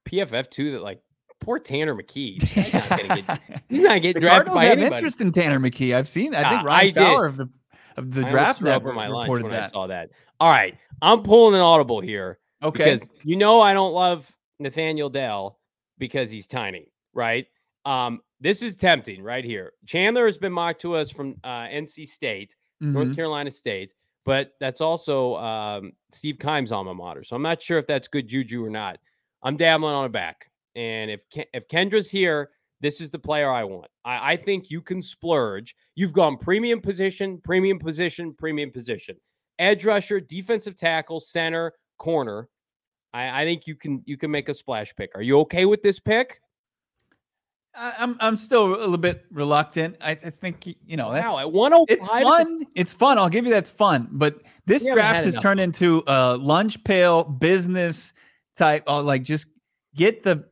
PFF too that like poor Tanner McKee? He's not gonna he's not getting the drafted Cardinals by have anybody. interest in Tanner McKee. I've seen. I think ah, Ryan I Fowler did. of the of the I draft network my lunch when that. I saw that. All right, I'm pulling an audible here. Okay, because you know I don't love Nathaniel Dell because he's tiny, right? Um, this is tempting right here. Chandler has been mocked to us from uh, NC State, mm-hmm. North Carolina State, but that's also um, Steve Kimes' alma mater. So I'm not sure if that's good juju or not. I'm dabbling on a back. And if if Kendre's here, this is the player I want. I, I think you can splurge. You've gone premium position, premium position, premium position, edge rusher, defensive tackle, center, corner. I, I think you can you can make a splash pick. Are you okay with this pick? I'm I'm still a little bit reluctant. I, I think you know that's wow, at 105 it's fun. It's fun. I'll give you that's fun. But this draft has turned into a lunch pail business type. Oh, like just get the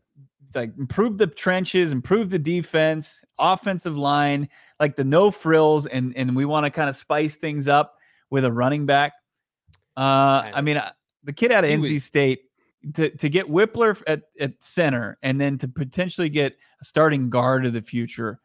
like improve the trenches, improve the defense, offensive line, like the no frills, and and we want to kind of spice things up with a running back. Uh, I mean, the kid out of NC was, State to to get Wypler at, at center and then to potentially get a starting guard of the future,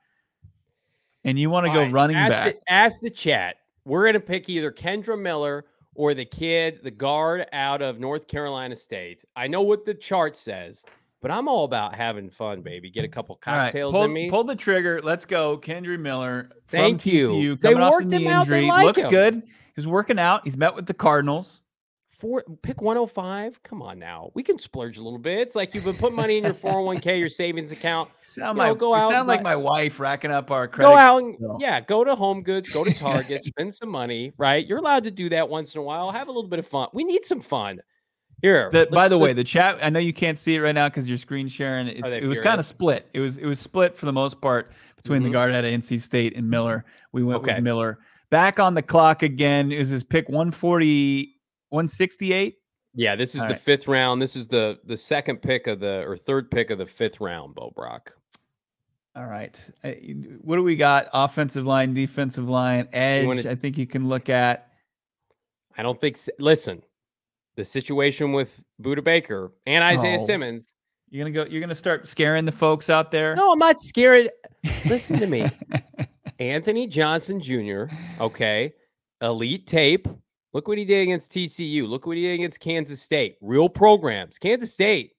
and you want to go right. running ask back. The, ask the chat. We're gonna pick either Kendre Miller or the kid, the guard out of North Carolina State. I know what the chart says, but I'm all about having fun, baby. Get a couple cocktails pull, in me. Pull the trigger. Let's go, Kendre Miller. Thank you. TCU, they worked him out. They like Looks him. good. He's working out. He's met with the Cardinals. Four pick 105. Come on now. We can splurge a little bit. It's like you've been putting money in your 401k, your savings account. Sound, you know, go out sound like my wife racking up our credit. Go out and, yeah, go to Home Goods, go to Target, spend some money, right? You're allowed to do that once in a while. Have a little bit of fun. We need some fun. Here. The, by the way, the chat. I know you can't see it right now because you're screen sharing. it was kind of split. It was it was split for the most part between mm-hmm. the guard at NC State and Miller. We went okay. with Miller. Back on the clock again. Is his pick 140, 168? Yeah, this is All the right. fifth round. This is the the second pick of the or third pick of the fifth round, Bo Brack. All right. What do we got? Offensive line, defensive line, edge. Wanna, I think you can look at. I don't think. Listen, the situation with Budda Baker and Isaiah oh, Simmons. You're gonna go. You're gonna start scaring the folks out there. No, I'm not scared. Listen to me, Anthony Johnson Jr. Okay, elite tape. Look what he did against TCU. Look what he did against Kansas State. Real programs. Kansas State,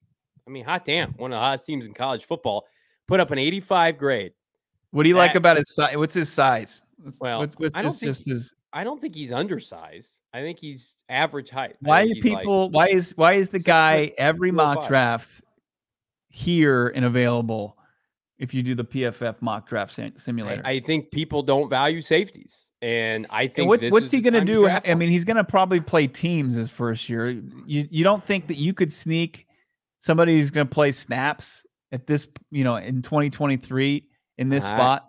I mean, hot damn, one of the hottest teams in college football, put up an 85 grade. What do you that, like about his size? What's his size? well, what's, what's I don't think, just his. I don't think he's undersized. I think he's average height. Why are people? Like why is why is the guy every mock five. draft here and available? If you do the PFF mock draft simulator, I, I think people don't value safeties. And I think and what's, what's he going to do? I mean, he's going to probably play teams his first year. You you don't think that you could sneak somebody who's going to play snaps at this, you know, in 2023 in this spot?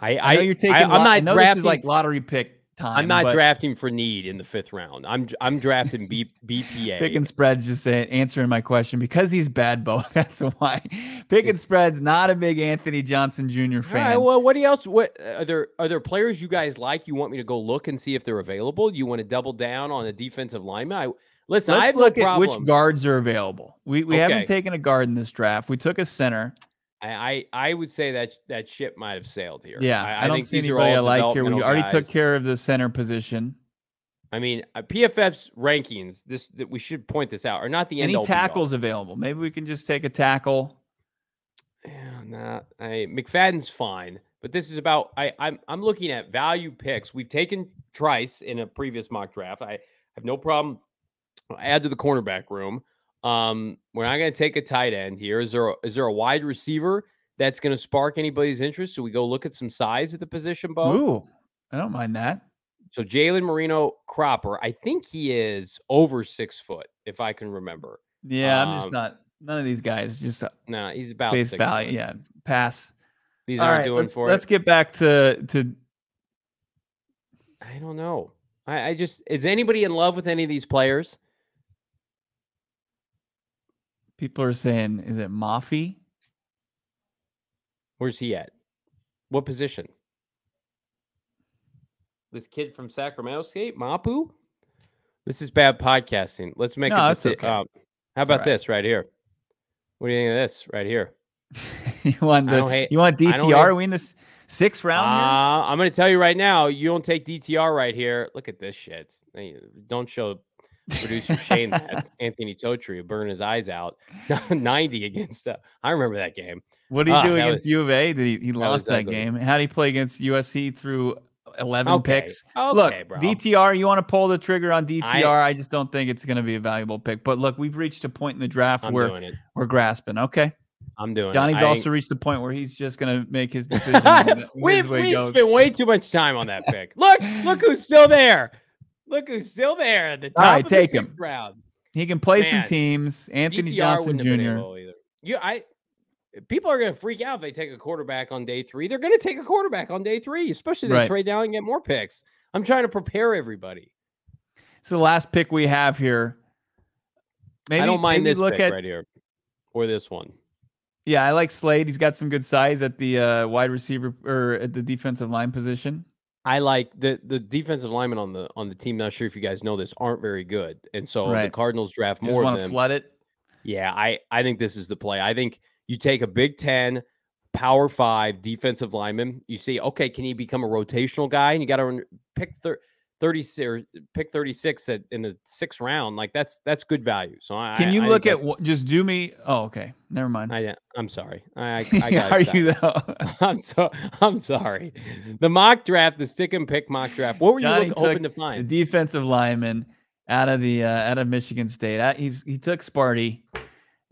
I, I, I know you're taking. I, am not drafting like lottery pick time. I'm not drafting for need in the fifth round. I'm I'm drafting B, BPA. Pick and spreads just answering my question because he's bad, Bo. That's why. Pick and spreads not a big Anthony Johnson Jr. fan. Right, well, what else? What uh, are there? Are there players you guys like? You want me to go look and see if they're available? You want to double down on a defensive lineman? I, listen, Let's I look no at which guards are available. We we okay. haven't taken a guard in this draft. We took a center. I, I would say that that ship might have sailed here. Yeah, I, I, I don't think see anybody I like here. We already guys. took care of the center position. I mean, uh, PFF's rankings. This that we should point this out are not the any tackles available. Maybe we can just take a tackle. Yeah, nah. I, McFadden's fine, but this is about. I I'm I'm looking at value picks. We've taken Trice in a previous mock draft. I have no problem. I'll add to the cornerback room. Um, we're not going to take a tight end here. Is there a, is there a wide receiver that's going to spark anybody's interest? So we go look at some size at the position, Bo. Ooh, I don't mind that. So Jalen Moreno Cropper, I think he is over six foot, if I can remember. Yeah, um, I'm just um, not. None of these guys just. No, nah, he's about face value. Foot. Yeah, pass. These All aren't right, doing let's, for let's it. get back to to. I don't know. I, I just is anybody in love with any of these players? People are saying, is it Mafi? Where's he at? What position? This kid from Sacramento State, Mapu? This is bad podcasting. Let's make no, it. Deci- okay. Um, how about right. this right here? What do you think of this right here? you want the, hate, you want DTR? Are we in this sixth round? Uh, I'm going to tell you right now. You don't take DTR right here. Look at this shit. Don't show producer Shane that's Anthony Totri burn his eyes out 90 against uh, I remember that game. What did he uh, do against was, U of A? Did he, he that lost that game? How did he play against USC through 11 okay. picks? Okay, look, bro. DTR, you want to pull the trigger on DTR? I, I just don't think it's going to be a valuable pick. But look, we've reached a point in the draft I'm where we're grasping. Okay. I'm doing Johnny's also reached the point where he's just going to make his decision. we we spent way too much time on that pick. Look, look who's still there. Look who's still there at the top. All right, take him. Round. He can play Man, some teams. Anthony DTR Johnson Jr. You, I, people are going to freak out if they take a quarterback on day three. They're going to take a quarterback on day three, especially if they right. trade down and get more picks. I'm trying to prepare everybody. It's the last pick we have here. Maybe, I don't mind this look pick at, right here or this one. Yeah, I like Slade. He's got some good size at the uh, wide receiver or at the defensive line position. I like the the defensive linemen on the on the team. Not sure if you guys know this, aren't very good, and so right. the Cardinals draft more of them. Flood it. Yeah, I I think this is the play. I think you take a Big Ten Power Five defensive lineman. You see, okay, can he become a rotational guy? And you got to pick third. 30 or pick 36 at, in the sixth round like that's that's good value so I, can you I, look I at what just do me oh okay never mind I, i'm sorry i, I are you though i'm so i'm sorry the mock draft the stick and pick mock draft what were Johnny you look, hoping to find the defensive lineman out of the uh, out of Michigan State. Uh, he's he took Sparty.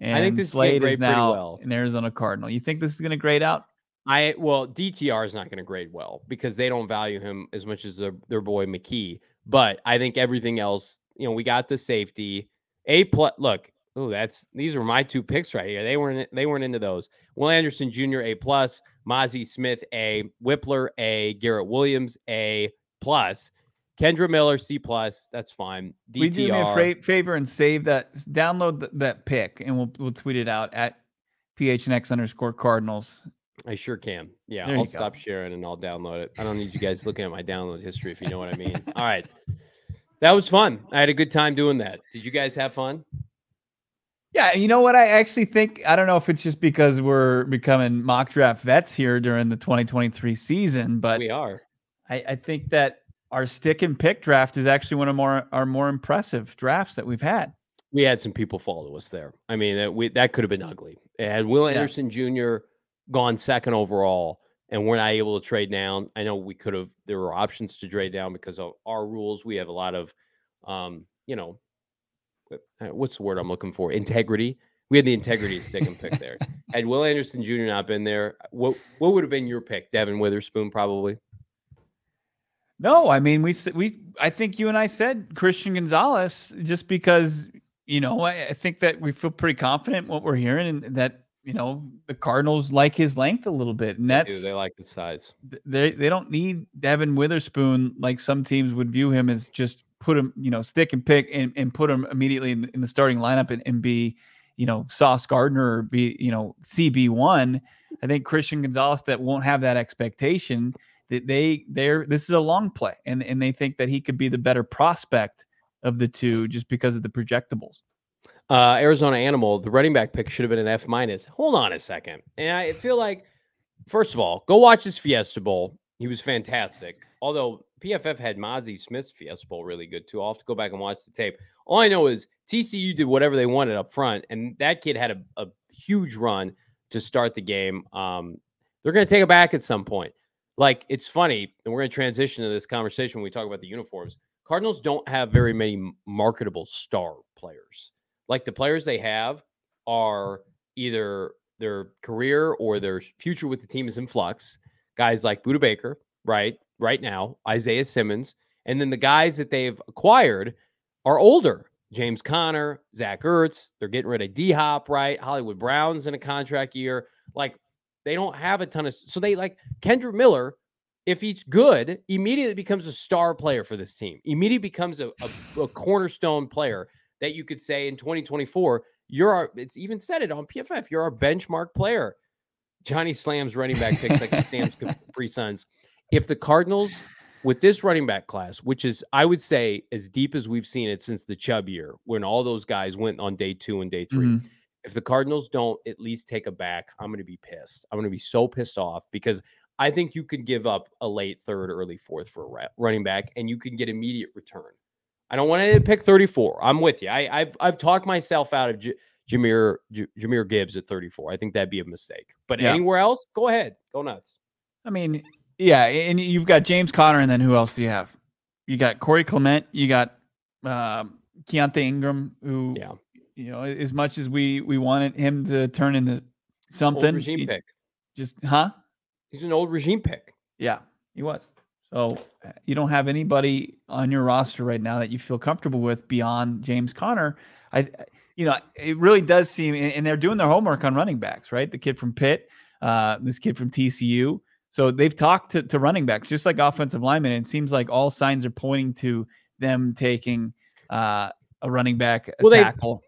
And I think this Slade is is now well. an Arizona Cardinal. You think this is going to grade out? I well, DTR is not going to grade well because they don't value him as much as their their boy McKee. But I think everything else, you know, we got the safety. A plus. Look, oh, that's these were my two picks right here. They weren't they weren't into those. Will Anderson Jr. A plus, Mazi Smith A, Wypler A, Garrett Williams A plus. Kendre Miller C plus. That's fine. DTR. We do me a favor and save that. Download th- that pick, and we'll we'll tweet it out at phnx underscore Cardinals. I sure can. Yeah, there I'll stop go. sharing and I'll download it. I don't need you guys looking at my download history if you know what I mean. All right. That was fun. I had a good time doing that. Did you guys have fun? Yeah, you know what? I actually think I don't know if it's just because we're becoming mock draft vets here during the 2023 season, but we are. I, I think that our stick and pick draft is actually one of more our more impressive drafts that we've had. We had some people follow us there. I mean, that we that could have been ugly. It had Will Anderson yeah. Jr gone second overall and we're not able to trade down. I know we could have, there were options to trade down because of our rules. We have a lot of, um, you know, uh, what's the word I'm looking for? Integrity. We had the integrity to stick and pick there. Had Will Anderson Jr. not been there, what what would have been your pick? Devon Witherspoon, probably. No, I mean we we I think you and I said Christian Gonzalez just because you know I, I think that we feel pretty confident what we're hearing and that you know the Cardinals like his length a little bit, and that's they, they like the size. They they don't need Devon Witherspoon like some teams would view him as just put him you know stick and pick and, and put him immediately in, in the starting lineup and, and be you know Sauce Gardner or be you know CB one. I think Christian Gonzalez that won't have that expectation that they they're this is a long play and and they think that he could be the better prospect of the two just because of the projectables. Uh, Arizona Animal, the running back pick should have been an F minus. Hold on a second. And I feel like, first of all, go watch this Fiesta Bowl. He was fantastic. Although PFF had Mazi Smith's Fiesta Bowl really good too. I'll have to go back and watch the tape. All I know is TCU did whatever they wanted up front, and that kid had a, a huge run to start the game. Um, they're going to take it back at some point. Like it's funny, and we're going to transition to this conversation when we talk about the uniforms. Cardinals don't have very many marketable star players like the players they have are either their career or their future with the team is in flux. Guys like Budda Baker, right? Right now, Isaiah Simmons. And then the guys that they've acquired are older. James Conner, Zach Ertz. They're getting rid of D Hop, right? Hollywood Brown's in a contract year. Like they don't have a ton of so they like Kendre Miller, if he's good, immediately becomes a star player for this team. Immediately becomes a, a, a cornerstone player that you could say in 2024, you're our, it's even said it on PFF, you're our benchmark player. Johnny slams running back picks like he Stamps Capri Suns. If the Cardinals, with this running back class, which is, I would say, as deep as we've seen it since the Chubb year, when all those guys went on day two and day 3 mm-hmm. if the Cardinals don't at least take a back, I'm going to be pissed. I'm going to be so pissed off because I think you could give up a late third, early fourth for a running back, and you can get immediate return. I don't want to pick 34. I'm with you. I, have I've talked myself out of J- Jahmyr J- Jahmyr Gibbs at 34. I think that'd be a mistake. But yeah. anywhere else, go ahead, go nuts. I mean, yeah, and you've got James Conner, and then who else do you have? You got Corey Clement. You got um, Keaontay Ingram, who, yeah. you know, as much as we we wanted him to turn into something, old regime he, pick. Just huh? He's an old regime pick. Yeah, he was. So uh, you don't have anybody on your roster right now that you feel comfortable with beyond James Conner. I, you know, it really does seem, and they're doing their homework on running backs, right? The kid from Pitt, uh, this kid from TCU. So they've talked to, to running backs, just like offensive linemen. And it seems like all signs are pointing to them taking uh, a running back a well, tackle.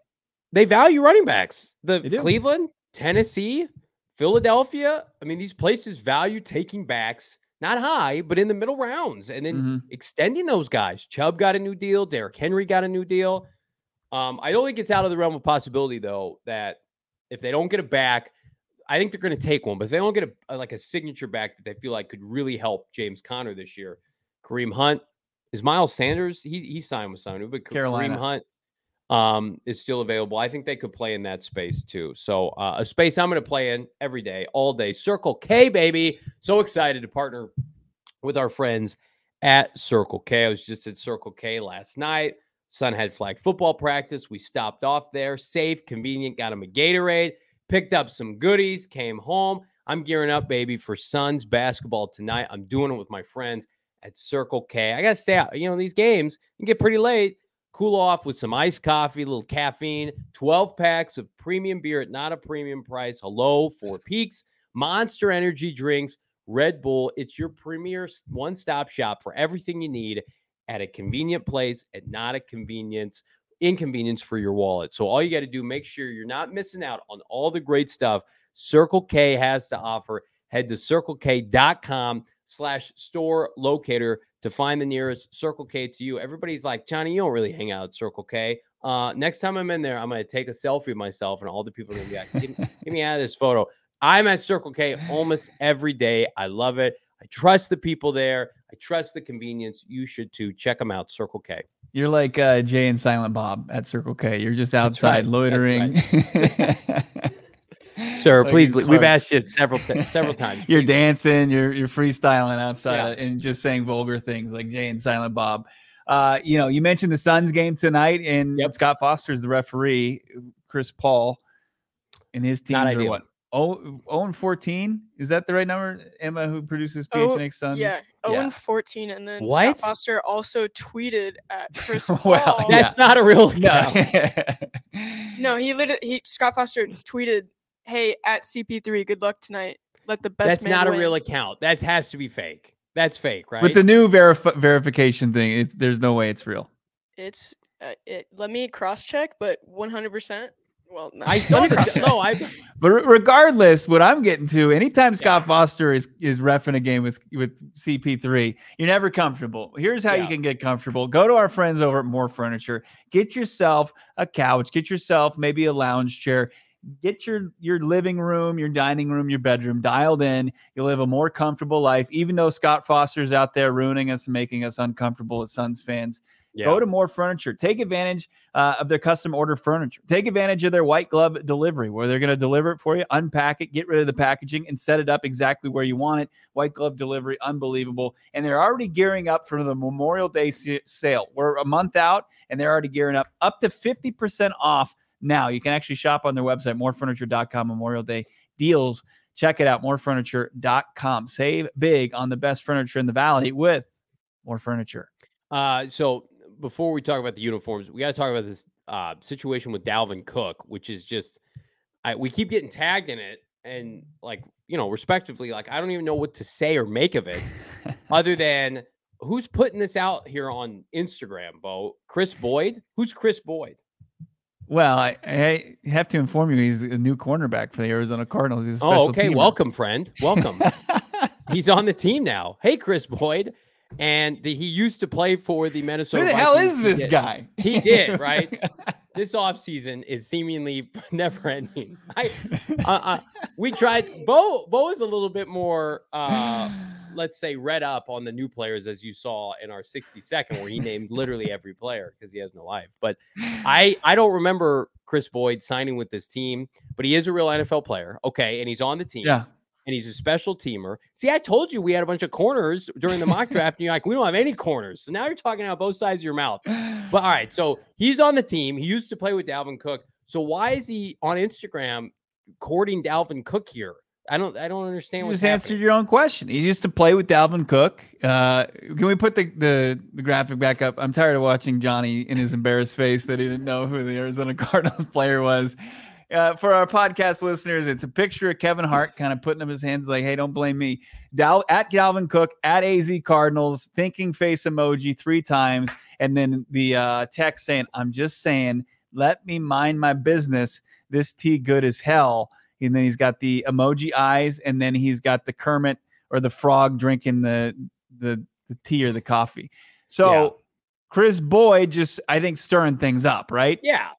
They, they value running backs. The Cleveland, Tennessee, Philadelphia. I mean, these places value taking backs not high, but in the middle rounds, and then mm-hmm. extending those guys. Chubb got a new deal. Derrick Henry got a new deal. Um, I don't think it's out of the realm of possibility though that if they don't get it back, I think they're going to take one. But if they don't get a, a, like a signature back that they feel like could really help James Conner this year, Kareem Hunt is Miles Sanders. He he signed with someone, but Carolina. Kareem Hunt um, is still available. I think they could play in that space too. So uh, a space I'm going to play in every day, all day. Circle K, baby. So excited to partner with our friends at Circle K. I was just at Circle K last night. Son had flag football practice. We stopped off there, safe, convenient, got him a Gatorade, picked up some goodies, came home. I'm gearing up, baby, for Suns basketball tonight. I'm doing it with my friends at Circle K. I got to stay out. You know, these games can get pretty late. Cool off with some iced coffee, a little caffeine, 12 packs of premium beer at not a premium price. Hello, Four Peaks, Monster Energy drinks, Red Bull. It's your premier one stop shop for everything you need at a convenient place at not a convenience inconvenience for your wallet. So all you got to do make sure you're not missing out on all the great stuff Circle K has to offer. Head to circlek.com slash store locator to find the nearest Circle K to you. Everybody's like, Johnny, you don't really hang out at Circle K. Uh, next time I'm in there, I'm going to take a selfie of myself, and all the people are going to be like, get, get me out of this photo. I'm at Circle K almost every day. I love it. I trust the people there. I trust the convenience. You should too. Check them out, Circle K. You're like uh, Jay and Silent Bob at Circle K. You're just outside right. loitering. Sir, like please. We've asked you several t- several times. you're please. dancing. You're you're freestyling outside yeah. and just saying vulgar things like Jay and Silent Bob. Uh, you know, you mentioned the Suns game tonight, and yep. Scott Foster is the referee. Chris Paul and his team are what Oh, 0 and 14. Is that the right number? Emma, who produces PHNX Suns? Yeah, 0 yeah. and 14. And then what? Scott Foster also tweeted at Chris Paul. well, that's yeah. not a real account. No. no, he literally, he, Scott Foster tweeted, hey, at CP3, good luck tonight. Let the best That's not win. a real account. That has to be fake. That's fake, right? With the new verif- verification thing, it's, there's no way it's real. It's, uh, it, let me cross check, but 100%. Well, no. I saw the no, I. But regardless, what I'm getting to, anytime Scott yeah. Foster is is refing a game with with CP3, you're never comfortable. Here's how yeah. you can get comfortable: go to our friends over at More Furniture, get yourself a couch, get yourself maybe a lounge chair. Get your your living room, your dining room, your bedroom dialed in. You'll live a more comfortable life, even though Scott Foster's out there ruining us making us uncomfortable as Suns fans. Yeah. Go to more furniture. Take advantage uh, of their custom order furniture. Take advantage of their white glove delivery where they're going to deliver it for you, unpack it, get rid of the packaging, and set it up exactly where you want it. White glove delivery, unbelievable. And they're already gearing up for the Memorial Day sale. We're a month out and they're already gearing up up to 50% off now. You can actually shop on their website, morefurniture.com, Memorial Day deals. Check it out, morefurniture.com. Save big on the best furniture in the valley with more furniture. Uh, so before we talk about the uniforms, we got to talk about this uh, situation with Dalvin Cook, which is just I, we keep getting tagged in it, and like you know, respectively, like I don't even know what to say or make of it, other than who's putting this out here on Instagram, Bo? Kris Boyd? Who's Kris Boyd? Well, I, I, have to inform you, he's a new cornerback for the Arizona Cardinals. oh, okay. Teamer. Welcome, friend. Welcome. he's on the team now. Hey, Kris Boyd and the, he used to play for the Minnesota. Who the Vikings. hell is this he guy? He did right. this offseason is seemingly never ending. I, uh, uh, we tried. Bo Bo is a little bit more, uh, let's say, read up on the new players as you saw in our 60 second, where he named literally every player because he has no life. But I I don't remember Kris Boyd signing with this team, but he is a real NFL player. Okay, and he's on the team. Yeah and he's a special teamer. See, I told you we had a bunch of corners during the mock draft, and you're like, we don't have any corners. So now you're talking out both sides of your mouth. But all right, so he's on the team. He used to play with Dalvin Cook. So why is he on Instagram courting Dalvin Cook here? I don't I don't understand. You just answered your own question. He used to play with Dalvin Cook. Uh, can we put the, the, the graphic back up? I'm tired of watching Johnny in his embarrassed face that he didn't know who the Arizona Cardinals player was. Uh, for our podcast listeners, it's a picture of Kevin Hart kind of putting up his hands like, hey, don't blame me. Dal- at Dalvin Cook, at AZ Cardinals, thinking face emoji three times. And then the uh, text saying, I'm just saying, let me mind my business. This tea good as hell. And then he's got the emoji eyes, and then he's got the Kermit or the frog drinking the the, the tea or the coffee. So yeah. Kris Boyd just, I think, stirring things up, right? Yeah.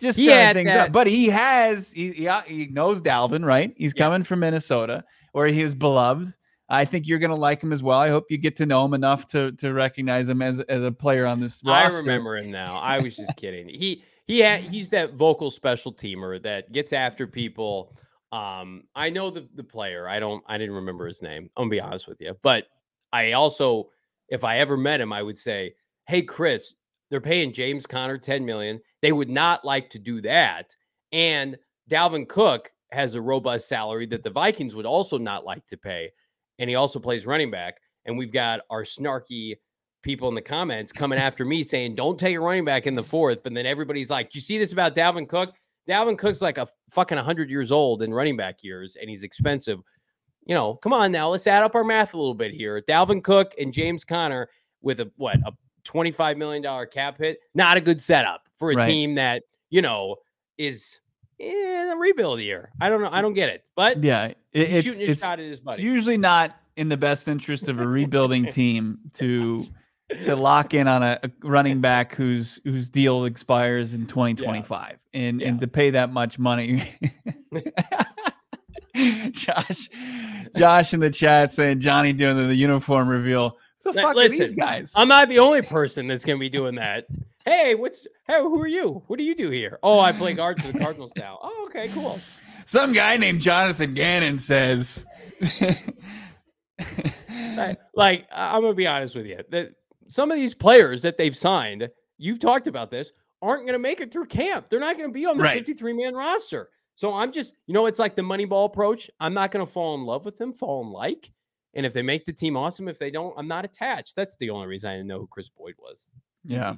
Just had things that. up. But he has he, he, uh, he knows Dalvin, right? He's yeah. coming from Minnesota, where he was beloved. I think you're going to like him as well. I hope you get to know him enough to to recognize him as, as a player on this roster. I remember him now. I was just kidding. He he had, he's that vocal special teamer that gets after people. Um, I know the the player. I don't. I didn't remember his name. I'm gonna be honest with you. But I also, if I ever met him, I would say, "Hey, Chris, They're paying James Conner 10 million. They would not like to do that. And Dalvin Cook has a robust salary that the Vikings would also not like to pay. And he also plays running back. And we've got our snarky people in the comments coming after me saying, don't take a running back in the fourth. But then everybody's like, Do you see this about Dalvin Cook? Dalvin Cook's like a fucking 100 years old in running back years, and he's expensive. You know, come on now, let's add up our math a little bit here. Dalvin Cook and James Conner with a what a 25 million dollar cap hit, not a good setup for a right. team that you know is eh, in a rebuild year. I don't know. I don't get it, but yeah, it, it's, it's, it's usually not in the best interest of a rebuilding team to to lock in on a, a, running back whose whose deal expires in 2025 yeah. and yeah. and to pay that much money. Josh, Josh in the chat saying Johnny doing the, the uniform reveal. the fuck Listen, are these guys? I'm not the only person that's gonna be doing that. Hey, what's hey, who are you? What do you do here? Oh, I play guard for the Cardinals now. Oh, okay, cool. Some guy named Jonathan Gannon says like I'm gonna be honest with you. That some of these players that they've signed, you've talked about this, aren't going to make it through camp. They're not going to be on the right. 53 man roster. So I'm just, you know, it's like the Moneyball approach. I'm not going to fall in love with them, fall in like. And if they make the team awesome, if they don't, I'm not attached. That's the only reason I didn't know who Kris Boyd was. Yeah.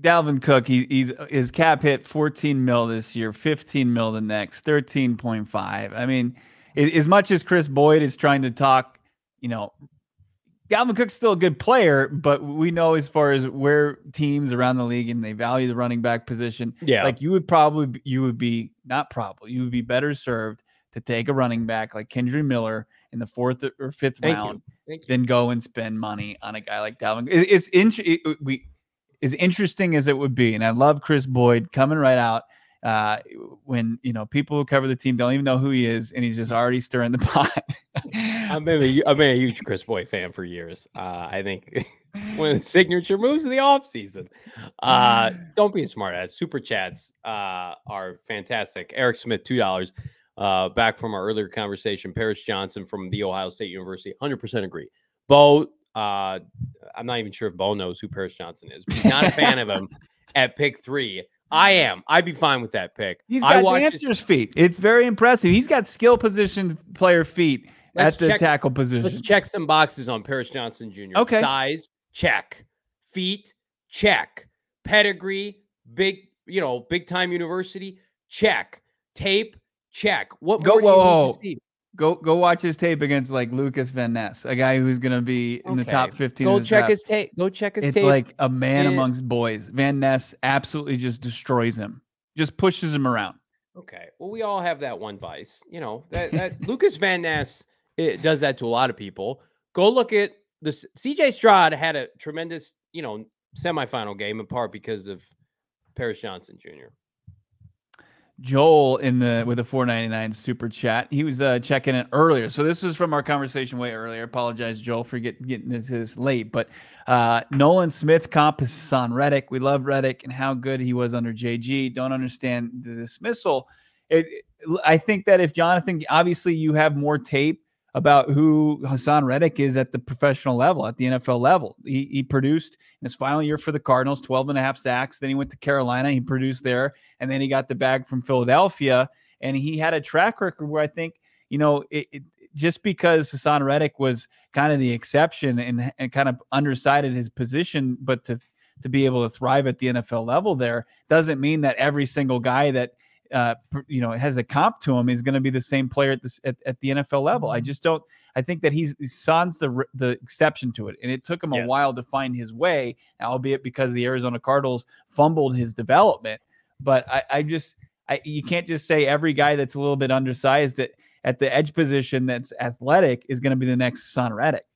Dalvin Cook, he, he's his cap hit 14 mil this year, 15 mil the next, 13.5. I mean, as much as Kris Boyd is trying to talk, you know, Dalvin Cook's still a good player, but we know as far as where teams around the league and they value the running back position. Yeah. Like you would probably, you would be not probably, you would be better served to take a running back like Kendre Miller in the fourth or fifth Thank round than go and spend money on a guy like Dalvin. It, it's interesting. It, we, as interesting as it would be, and I love Kris Boyd coming right out uh, when you know people who cover the team don't even know who he is, and he's just already stirring the pot. I've been a, I've been a huge Kris Boyd fan for years. Uh, I think when the signature moves in the off season, uh, don't be a smartass. Super chats uh, are fantastic. Eric Smith, two dollars. Uh, back from our earlier conversation, Paris Johnson from the Ohio State University, 100% agree. Bo, uh, I'm not even sure if Bo knows who Paris Johnson is, but he's not a fan of him at pick three. I am. I'd be fine with that pick. He's got dancer's his... feet. It's very impressive. He's got skill position player feet let's at the check, tackle position. Let's check some boxes on Paris Johnson Jr. Okay. Size, check. Feet, check. Pedigree, big, you know, big time university, check. Tape, check. What go? Whoa, whoa. Go go watch his tape against like Lucas Van Ness, a guy who's gonna be in okay. the top 15. Go check draft. his tape. Go check his it's tape. It's like a man yeah. amongst boys. Van Ness absolutely just destroys him, just pushes him around. Okay. Well, we all have that one vice. You know, that, that Lucas Van Ness it does that to a lot of people. Go look at this. CJ Stroud had a tremendous, you know, semifinal game in part because of Paris Johnson Jr. Joel in the with a 499 super chat. He was uh, checking it earlier. So this was from our conversation way earlier. apologize, Joel, for get, getting into this late. But uh, Nolan Smith comp is on Reddick. We love Reddick and how good he was under JG. Don't understand the dismissal. It, I think that if Jonathan, obviously you have more tape about who Haason Reddick is at the professional level, at the NFL level. He, he produced in his final year for the Cardinals, 12 and a half sacks. Then he went to Carolina. He produced there. And then he got the bag from Philadelphia. And he had a track record where I think, you know, it, it, just because Haason Reddick was kind of the exception and, and kind of undersided his position, but to to be able to thrive at the NFL level there doesn't mean that every single guy that uh, you know, has a comp to him is going to be the same player at this at, at, the NFL level. I mm-hmm. just don't. I think that he's Son's the the exception to it, and it took him yes. a while to find his way, albeit because the Arizona Cardinals fumbled his development. But I, I just, I you can't just say every guy that's a little bit undersized that at the edge position that's athletic is going to be the next Son Reddick.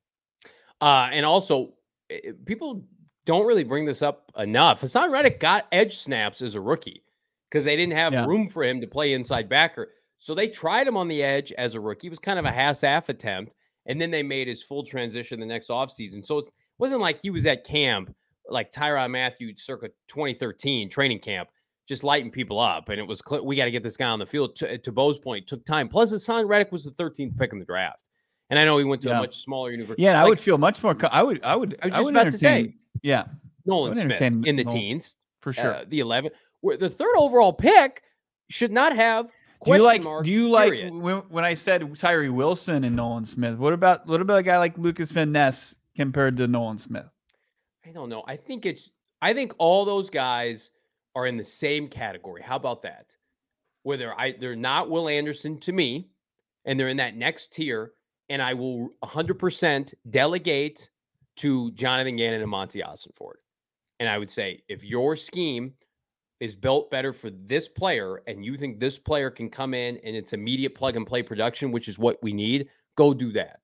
Uh, and also, eh, people don't really bring this up enough. Haason Reddick got edge snaps as a rookie because they didn't have yeah. room for him to play inside backer. So they tried him on the edge as a rookie. It was kind of a half-half attempt. And then they made his full transition the next offseason. So it wasn't like he was at camp like Tyrann Mathieu circa 2013 training camp, just lighting people up. And it was, we got to get this guy on the field. To, to Bo's point, took time. Plus, Haason Reddick was the 13th pick in the draft. And I know he went to yeah. a much smaller university. Yeah, like, I would feel much more. I would, I would, I was just I about to say, yeah. Nolan Smith in the Nolan, teens for sure. Uh, the 11, the third overall pick should not have. Do you like? do you like when, when, I said Tyree Wilson and Nolan Smith? What about what about a guy like Lucas Van Ness compared to Nolan Smith? I don't know. I think it's. I think all those guys are in the same category. How about that? Where they're I, they're not Will Anderson to me, and they're in that next tier. And I will 100% delegate to Jonathan Gannon and Monti Ford. And I would say if your scheme is built better for this player and you think this player can come in and it's immediate plug and play production, which is what we need, go do that.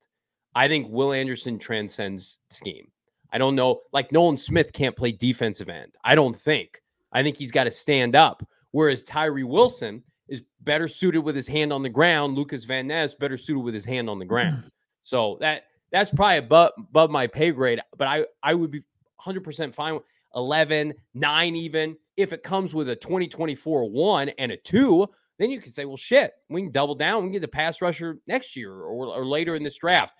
I think Will Anderson transcends scheme. I don't know, like Nolan Smith can't play defensive end. I don't think. I think he's got to stand up. Whereas Tyree Wilson is better suited with his hand on the ground. Lukas Van Ness better suited with his hand on the ground. Mm-hmm. So that that's probably above, above my pay grade. But I I would be 100% fine with 11, 9 even. If it comes with a 2024 one and a two, then you can say, well, shit, we can double down. We can get the pass rusher next year or, or later in this draft.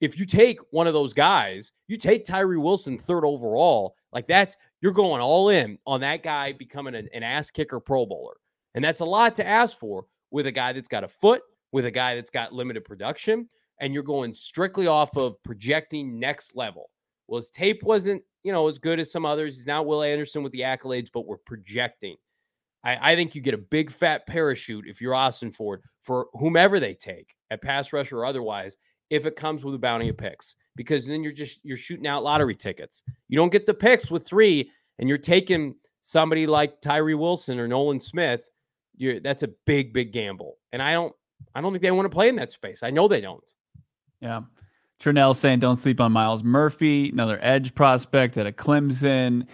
If you take one of those guys, you take Tyree Wilson third overall, like that's you're going all in on that guy becoming an, an ass kicker pro bowler. And that's a lot to ask for with a guy that's got a foot, with a guy that's got limited production, and you're going strictly off of projecting next level. Well, his tape wasn't you know, as good as some others. He's not Will Anderson with the accolades, but we're projecting. I, I think you get a big fat parachute if you're Ossenfort for whomever they take at pass rush or otherwise, if it comes with a bounty of picks, because then you're just you're shooting out lottery tickets. You don't get the picks with three, and you're taking somebody like Tyree Wilson or Nolan Smith. You're that's a big, big gamble. And I don't I don't think they want to play in that space. I know they don't. Yeah. Trinell saying don't sleep on Myles Murphy, another edge prospect at a Clemson.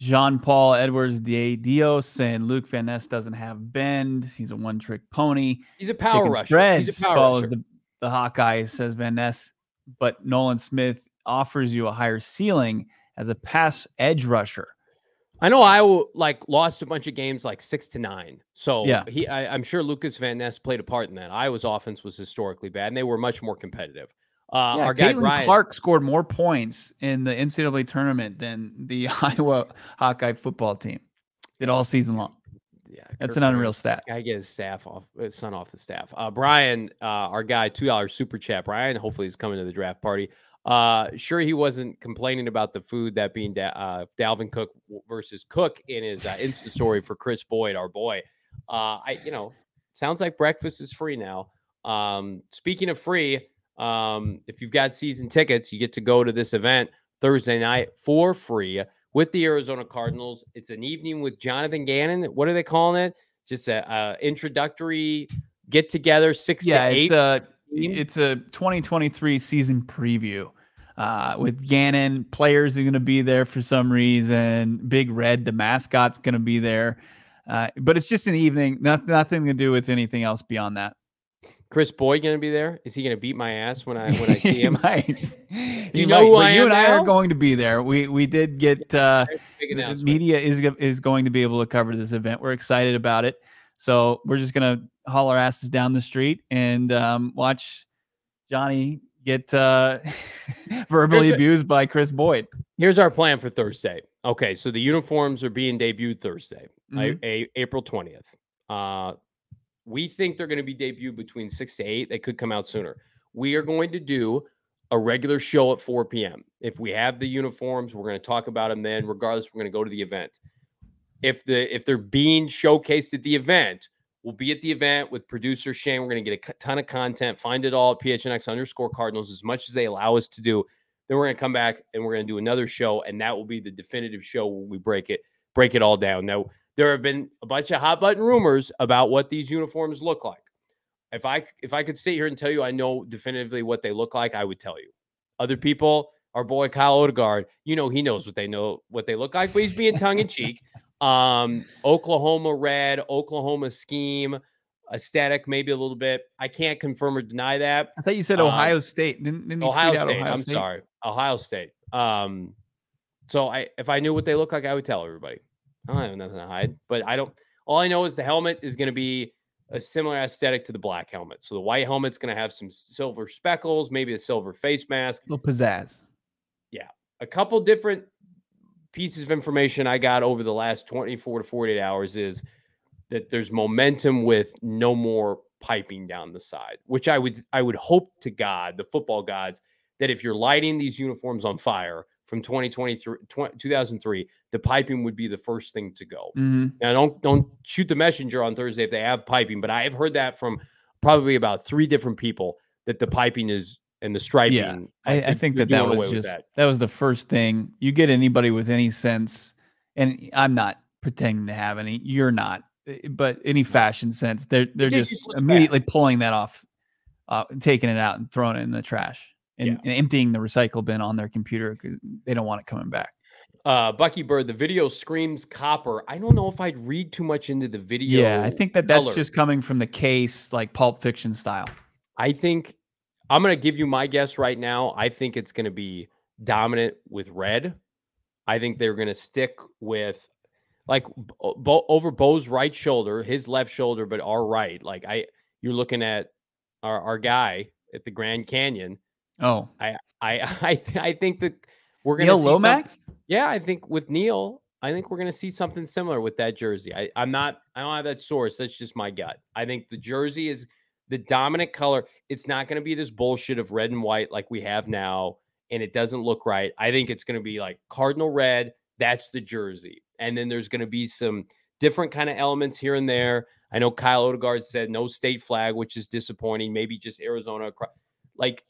Jean Paul Edwards de Dios saying Luke Van Ness doesn't have bend. He's a one trick pony. He's a power Picking rusher. Spreads He's a power follows rusher. The, the Hawkeye, says Van Ness, but Nolan Smith offers you a higher ceiling as a pass edge rusher. I know I like lost a bunch of games like six to nine. So yeah, he I, am sure Lukas Van Ness played a part in that. Iowa's offense was historically bad and they were much more competitive. Uh, yeah, our guy Caitlin Brian, Clark scored more points in the NCAA tournament than the Iowa Hawkeye football team did all season long. Yeah, that's Kirk an unreal stat. I get his staff off, his son off the staff. Uh, Brian, uh, our guy, two dollars super chat. Brian, hopefully he's coming to the draft party. Uh, sure, he wasn't complaining about the food that being da- uh, Dalvin Cook versus Cook in his uh, Insta story for Kris Boyd, our boy. Uh, I, you know, sounds like breakfast is free now. Um, speaking of free, um, if you've got season tickets, you get to go to this event Thursday night for free with the Arizona Cardinals. It's an evening with Jonathan Gannon. What are they calling it? Just a, a introductory get together, six yeah, to eight. It's a, it's a 2023 season preview. Uh, with Gannon, players are going to be there for some reason. Big Red, the mascot's going to be there. Uh, but it's just an evening, nothing, nothing to do with anything else beyond that. Kris Boyd going to be there? Is he going to beat my ass when I when I see him? Do you know might. who I you and now? I are going to be there. We we did get uh, media is is going to be able to cover this event. We're excited about it. So we're just gonna haul our asses down the street and um, watch Johnny get uh, verbally abused by Kris Boyd. Here's our plan for Thursday. Okay, so the uniforms are being debuted Thursday, mm-hmm. a, a, April 20th. Uh, we think they're going to be debuted between six to eight. They could come out sooner. We are going to do a regular show at 4 p.m. If we have the uniforms, we're going to talk about them then. Regardless, we're going to go to the event. If the if they're being showcased at the event, we'll be at the event with producer Shane. We're going to get a ton of content. Find it all at PHNX underscore Cardinals as much as they allow us to do. Then we're going to come back and we're going to do another show, and that will be the definitive show where we break it break it all down. Now there have been a bunch of hot button rumors about what these uniforms look like. If I if I could sit here and tell you I know definitively what they look like, I would tell you. Other people, our boy Kyle Odegard, you know he knows what they know what they look like, but he's being tongue in cheek. Um, Oklahoma red, Oklahoma scheme, aesthetic, maybe a little bit. I can't confirm or deny that. I thought you said Ohio uh, State. Didn't, didn't Ohio State. Ohio I'm State? sorry, Ohio State. Um, so I if I knew what they look like, I would tell everybody. I don't have nothing to hide, but I don't. All I know is the helmet is going to be a similar aesthetic to the black helmet. So the white helmet's going to have some silver speckles, maybe a silver face mask, a little pizzazz. Yeah, a couple different pieces of information I got over the last 24 to 48 hours is that there's momentum with no more piping down the side, which I would I would hope to God, the football gods, that if you're lighting these uniforms on fire from 2023 2003, the piping would be the first thing to go. Mm-hmm. Now don't don't shoot the messenger on Thursday if they have piping, but I have heard that from probably about three different people that the piping is and the striping. Yeah, I, I think that that was just that. that was the first thing. You get anybody with any sense, and I'm not pretending to have any. You're not, eh, but any fashion sense, they're they're just, just immediately bad. pulling that off, uh, taking it out and throwing it in the trash and, yeah. and emptying the recycle bin on their computer because they don't want it coming back. Uh, Bucky Bird, the video screams copper. I don't know if I'd read too much into the video. Yeah, I think that that's color. just coming from the case, like Pulp Fiction style. I think I'm going to give you my guess right now. I think it's going to be dominant with red. I think they're going to stick with like Bo, over Bo's right shoulder, his left shoulder, but our right. Like I, you're looking at our, our guy at the Grand Canyon. Oh, I, I, I, I think that we're going to Neil Lomax. Some, yeah, I think with Neil, I think we're going to see something similar with that jersey. I, I'm not, I don't have that source. That's just my gut. I think the jersey is the dominant color. It's not going to be this bullshit of red and white like we have now, and it doesn't look right. I think it's going to be like cardinal red. That's the jersey, and then there's going to be some different kind of elements here and there. I know Kyle Odegard said no state flag, which is disappointing. Maybe just Arizona, like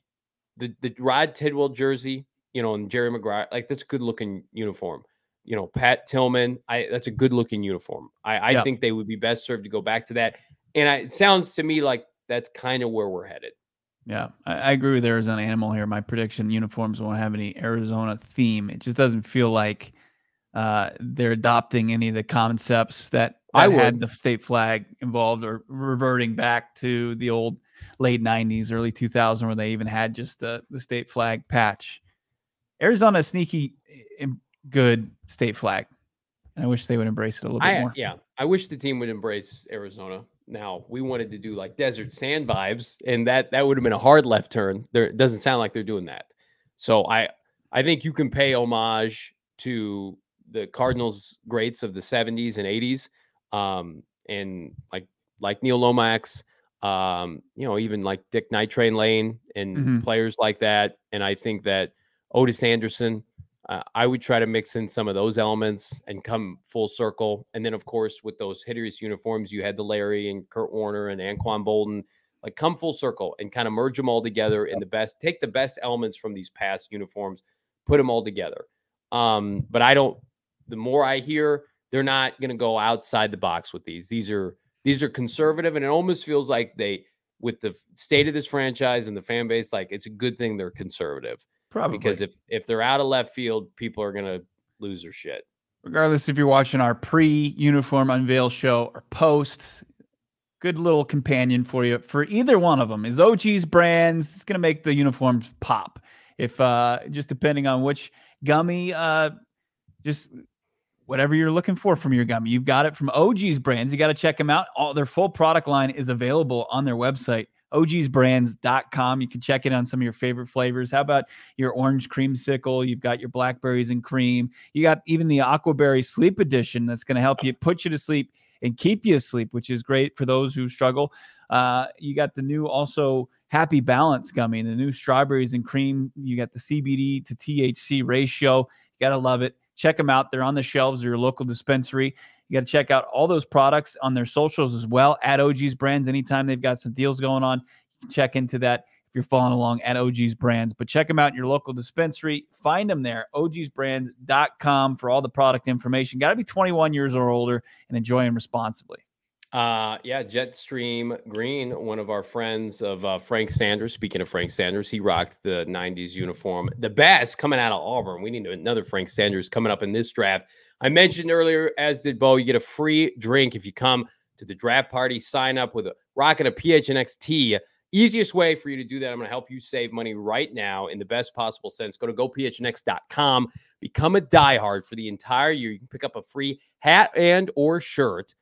the the Rod Tidwell jersey, you know, and Jerry Maguire. Like that's a good looking uniform. You know, Pat Tillman. I that's a good looking uniform. I, I yeah. think they would be best served to go back to that. And I, it sounds to me like that's kind of where we're headed. Yeah, I, I, agree with Arizona Animal here. My prediction: uniforms won't have any Arizona theme. It just doesn't feel like uh, they're adopting any of the concepts that, that I had the state flag involved, or reverting back to the old late '90s, early 2000s, where they even had just the the state flag patch. Arizona sneaky, eh, good state flag. And I wish they would embrace it a little bit more. Yeah, I wish the team would embrace Arizona. Now we wanted to do like desert sand vibes, and that that would have been a hard left turn. There it doesn't sound like they're doing that. So I I think you can pay homage to the Cardinals greats of the 70s and 80s. Um, and like like Neil Lomax, um, you know, even like Dick Night Train Lane and mm-hmm. players like that. And I think that Ottis Anderson, uh, I would try to mix in some of those elements and come full circle. And then, of course, with those hideous uniforms, you had the Larry and Kurt Warner and Anquan Boldin, like come full circle and kind of merge them all together in the best, take the best elements from these past uniforms, put them all together. Um, but I don't, the more I hear, they're not going to go outside the box with these. These are, these are conservative. And it almost feels like they, with the state of this franchise and the fan base, like it's a good thing they're conservative. Probably because if if they're out of left field, people are gonna lose their shit. Regardless if you're watching our pre-uniform unveil show or post, good little companion for you for either one of them is OG's brands. It's gonna make the uniforms pop. If uh just depending on which gummy, uh just whatever you're looking for from your gummy, you've got it from OG's brands. You got to check them out. All their full product line is available on their website ogsbrands.com. You can check it on some of your favorite flavors. How about your orange creamsicle? You've got your blackberries and cream. You got even the aquaberry sleep edition that's going to help you put you to sleep and keep you asleep, which is great for those who struggle. Uh, you got the new also happy balance gummy, the new strawberries and cream. You got the CBD to THC ratio. You got to love it. Check them out. They're on the shelves of your local dispensary. You got to check out all those products on their socials as well at OG's Brands. Anytime they've got some deals going on, check into that if you're following along at OG's Brands. But check them out in your local dispensary. Find them there, ogsbrands.com for all the product information. Got to be 21 years or older and enjoy them responsibly. Uh, yeah, Jetstream Green, one of our friends of uh, Frank Sanders. Speaking of Frank Sanders, he rocked the 90s uniform. The best coming out of Auburn. We need another Frank Sanders coming up in this draft. I mentioned earlier, as did Bo, you get a free drink if you come to the draft party. Sign up with a rocking a PHNX tee. Easiest way for you to do that. I'm going to help you save money right now in the best possible sense. Go to gophnx.com. Become a diehard for the entire year. You can pick up a free hat and or shirt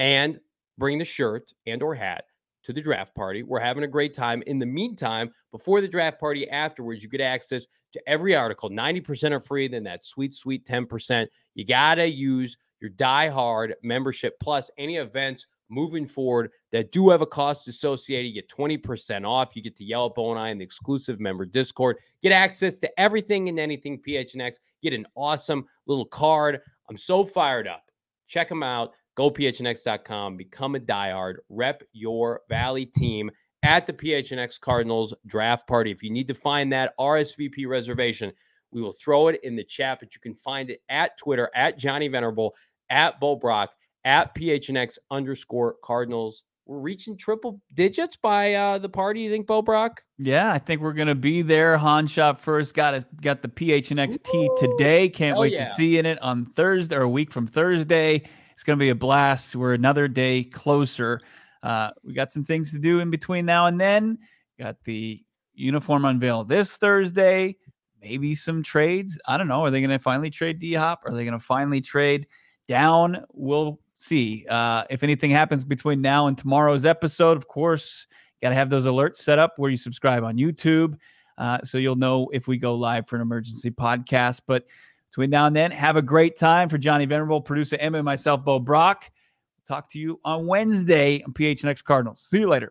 and bring the shirt and or hat to the draft party. We're having a great time. In the meantime, before the draft party afterwards, you get access to every article. 90% are free, then that sweet, sweet 10%. You got to use your Die Hard membership plus any events moving forward that do have a cost associated. You get 20% off. You get to yell at Bo and I in the exclusive member Discord. Get access to everything and anything PHNX. Get an awesome little card. I'm so fired up. Check them out. GoPHNX.com. Become a diehard. Rep your Valley team at the PHNX Cardinals draft party. If you need to find that RSVP reservation, we will throw it in the chat, but you can find it at Twitter, at Johnny Venerable, at Bo Brack, at PHNX underscore Cardinals. We're reaching triple digits by uh, the party. You think, Bo Brack? Yeah, I think we're gonna be there. Han shop first. Got it. Got the PHNX tee today. Can't wait yeah. to see in it on Thursday or a week from Thursday. It's gonna be a blast. We're another day closer. Uh, we got some things to do in between now and then. Got the uniform unveil this Thursday. Maybe some trades. I don't know. Are they going to finally trade D Hop? Are they going to finally trade down? We'll see. Uh, if anything happens between now and tomorrow's episode, of course, got to have those alerts set up where you subscribe on YouTube. Uh, so you'll know if we go live for an emergency podcast. But between now and then, have a great time for Johnny Venerable, producer Emma, and myself, Bo Brack. Talk to you on Wednesday on PHNX Cardinals. See you later.